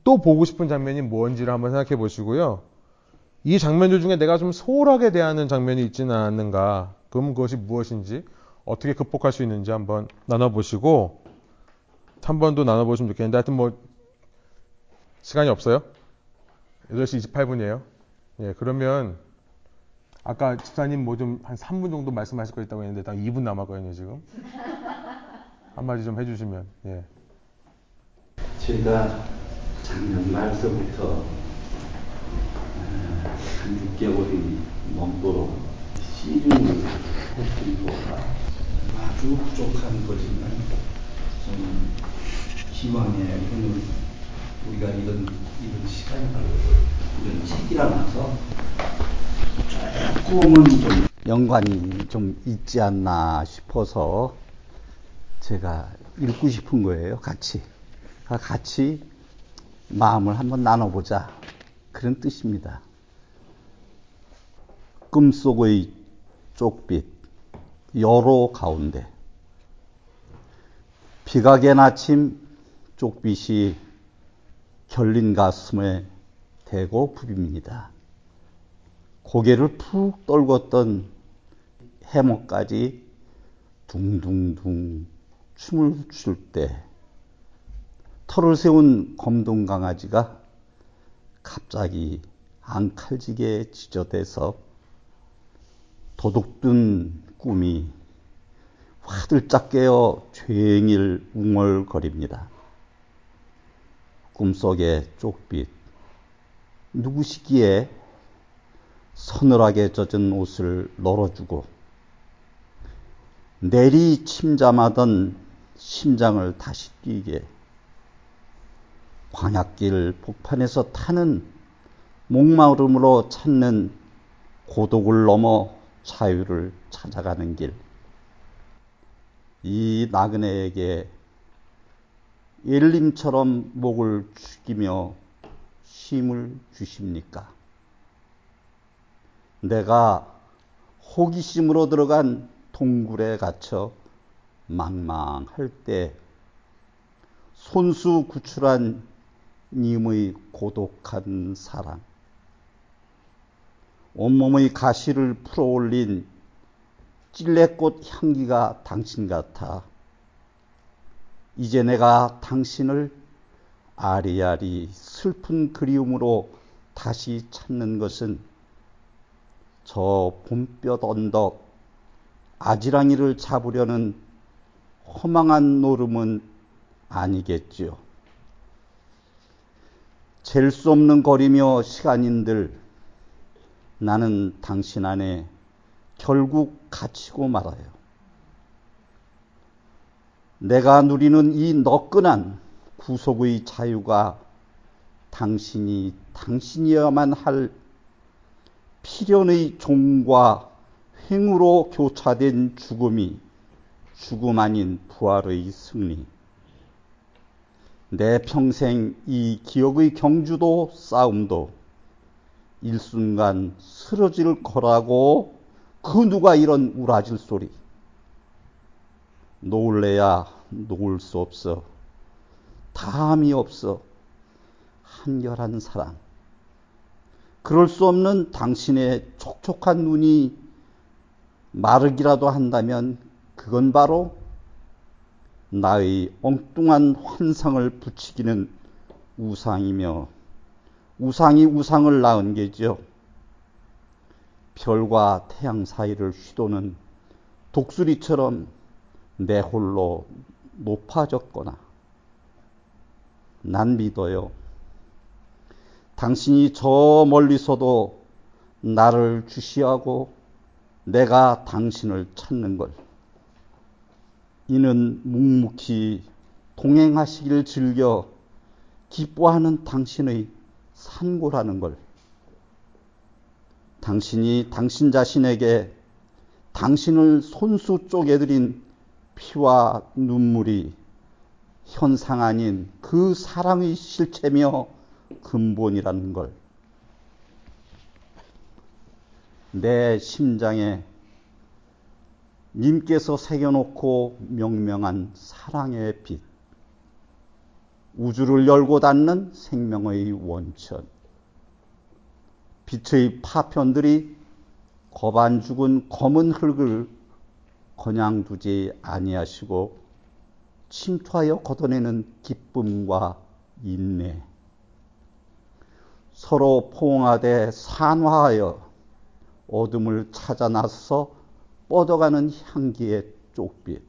또 보고 싶은 장면이 뭔지를 한번 생각해 보시고요. 이 장면들 중에 내가 좀 소홀하게 대하는 장면이 있지는 않는가. 그럼 그것이 무엇인지 어떻게 극복할 수 있는지 한번 나눠보시고 3번도 나눠보시면 좋겠는데 하여튼 뭐 시간이 없어요? 8시 28분이에요. 예, 그러면 아까 집사님 뭐 좀 한 3분 정도 말씀하실 거 있다고 했는데 딱 2분 남았거든요, 지금. 한마디 좀 해주시면, 예. 제가 작년 말서부터 한 6개월이 넘도록 시중을 했던 거가 아주 부족한 거지만 좀 기왕에 오늘 우리가 이런 이런 시간을 이런 책이라면서 조금은 좀 연관이 좀 있지 않나 싶어서 제가 읽고 싶은 거예요, 같이. 같이 마음을 한번 나눠보자. 그런 뜻입니다. 꿈속의 쪽빛, 여로 가운데. 비가 갠 아침 쪽빛이 결린 가슴에 대고 부빕니다. 고개를 푹 떨궜던 해먹까지 둥둥둥 춤을 출 때 털을 세운 검동 강아지가 갑자기 앙칼지게 지저대서 도둑든 꿈이 화들짝 깨어 죄행일 웅얼거립니다. 꿈속의 쪽빛 누구시기에 서늘하게 젖은 옷을 널어주고 내리 침잠하던 심장을 다시 뛰게 광약길 복판에서 타는 목마름으로 찾는 고독을 넘어 자유를 찾아가는 길. 이 나그네에게 일림처럼 목을 죽이며 쉼을 주십니까? 내가 호기심으로 들어간 동굴에 갇혀 망망할 때 손수 구출한 님의 고독한 사랑. 온몸의 가시를 풀어올린 찔레꽃 향기가 당신 같아. 이제 내가 당신을 아리아리 슬픈 그리움으로 다시 찾는 것은 저 봄볕 언덕 아지랑이를 잡으려는 허망한 노름은 아니겠지요. 잴 수 없는 거리며 시간인들 나는 당신 안에 결국 갇히고 말아요. 내가 누리는 이 너끈한 구속의 자유가 당신이 당신이어야만 할 필연의 종과 행으로 교차된 죽음이 죽음 아닌 부활의 승리. 내 평생 이 기억의 경주도 싸움도 일순간 쓰러질 거라고 그 누가 이런 우라질 소리. 놓을래야 놓을 수 없어. 다함이 없어. 한결한 사랑. 그럴 수 없는 당신의 촉촉한 눈이 마르기라도 한다면 그건 바로 나의 엉뚱한 환상을 부추기는 우상이며 우상이 우상을 낳은 게죠. 별과 태양 사이를 휘도는 독수리처럼 내 홀로 높아졌거나 난 믿어요. 당신이 저 멀리서도 나를 주시하고 내가 당신을 찾는 걸. 이는 묵묵히 동행하시기를 즐겨 기뻐하는 당신의 산고라는 걸. 당신이 당신 자신에게 당신을 손수 쪼개드린 피와 눈물이 현상 아닌 그 사랑의 실체며 근본이라는 걸. 내 심장에 님께서 새겨놓고 명명한 사랑의 빛. 우주를 열고 닫는 생명의 원천. 빛의 파편들이 거반 죽은 검은 흙을 그냥 두지 아니하시고 침투하여 걷어내는 기쁨과 인내. 서로 포옹하되 산화하여 어둠을 찾아 나서 뻗어가는 향기의 쪽빛.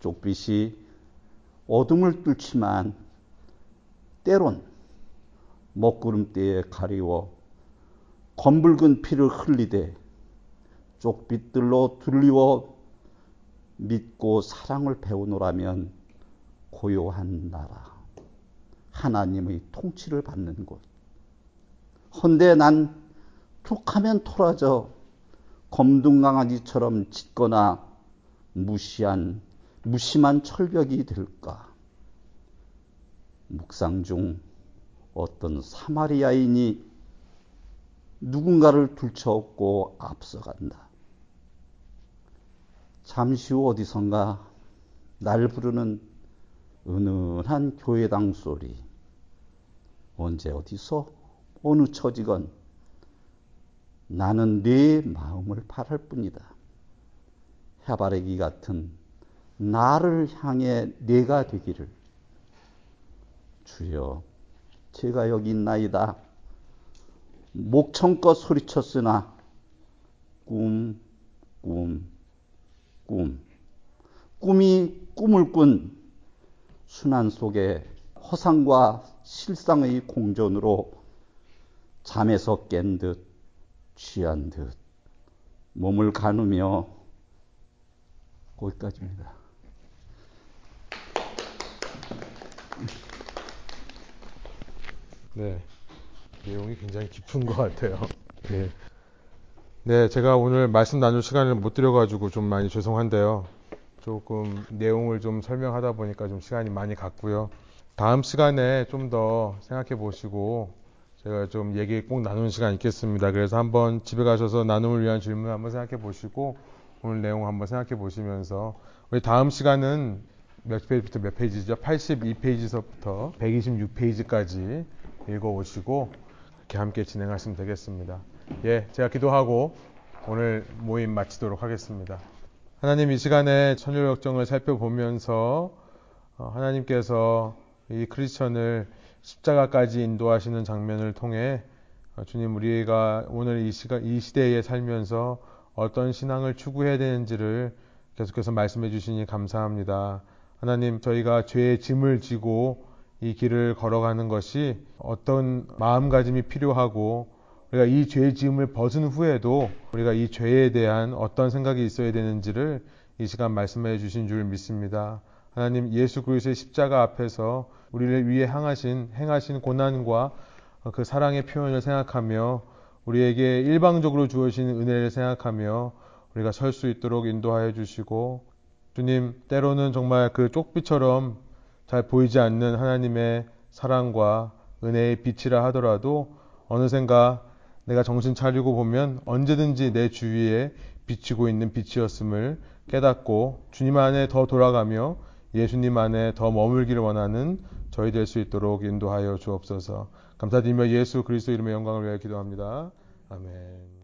쪽빛이 어둠을 뚫지만 때론 먹구름대에 가리워 검붉은 피를 흘리되 쪽빛들로 둘리워 믿고 사랑을 배우노라면 고요한 나라, 하나님의 통치를 받는 곳. 헌데 난 툭하면 토라져 검둥강아지처럼 짖거나 무시한 무심한 철벽이 될까? 묵상 중 어떤 사마리아인이 누군가를 둘쳐엎고 앞서간다. 잠시 후 어디선가 날 부르는 은은한 교회당 소리. 언제 어디서 어느 처지건 나는 네 마음을 바랄 뿐이다. 해바라기 같은 나를 향해 내가 되기를. 주여, 제가 여기 있나이다. 목청껏 소리쳤으나 꿈, 꿈, 꿈. 꿈이 꿈을 꾼 순환 속에 허상과 실상의 공존으로 잠에서 깬 듯, 취한 듯, 몸을 가누며 거기까지입니다. 네. 내용이 굉장히 깊은 것 같아요. 네. 네, 제가 오늘 말씀 나눌 시간을 못 드려가지고 좀 많이 죄송한데요. 조금 내용을 좀 설명하다 보니까 좀 시간이 많이 갔고요. 다음 시간에 좀 더 생각해 보시고 제가 좀 얘기 꼭 나누는 시간 있겠습니다. 그래서 한번 집에 가셔서 나눔을 위한 질문 한번 생각해 보시고 오늘 내용 한번 생각해 보시면서 우리 다음 시간은 몇 페이지부터 몇 페이지죠? 82페이지서부터 126페이지까지 읽어 오시고 이렇게 함께 진행하시면 되겠습니다. 예, 제가 기도하고 오늘 모임 마치도록 하겠습니다. 하나님 이 시간에 천로역정을 살펴보면서 어, 하나님께서 이 크리스천을 십자가까지 인도하시는 장면을 통해 어, 주님 우리가 오늘 이 시간 이 시대에 살면서 어떤 신앙을 추구해야 되는지를 계속해서 말씀해 주시니 감사합니다. 하나님 저희가 죄의 짐을 지고 이 길을 걸어가는 것이 어떤 마음가짐이 필요하고 우리가 이 죄의 지음을 벗은 후에도 우리가 이 죄에 대한 어떤 생각이 있어야 되는지를 이 시간 말씀해 주신 줄 믿습니다. 하나님 예수 그리스도의 십자가 앞에서 우리를 위해 향하신 행하신 고난과 그 사랑의 표현을 생각하며 우리에게 일방적으로 주어진 은혜를 생각하며 우리가 설 수 있도록 인도하여 주시고 주님 때로는 정말 그 쪽빛처럼 잘 보이지 않는 하나님의 사랑과 은혜의 빛이라 하더라도 어느샌가 내가 정신 차리고 보면 언제든지 내 주위에 비치고 있는 빛이었음을 깨닫고 주님 안에 더 돌아가며 예수님 안에 더 머물기를 원하는 저희 될 수 있도록 인도하여 주옵소서. 감사드리며 예수 그리스도 이름의 영광을 위하여 기도합니다. 아멘.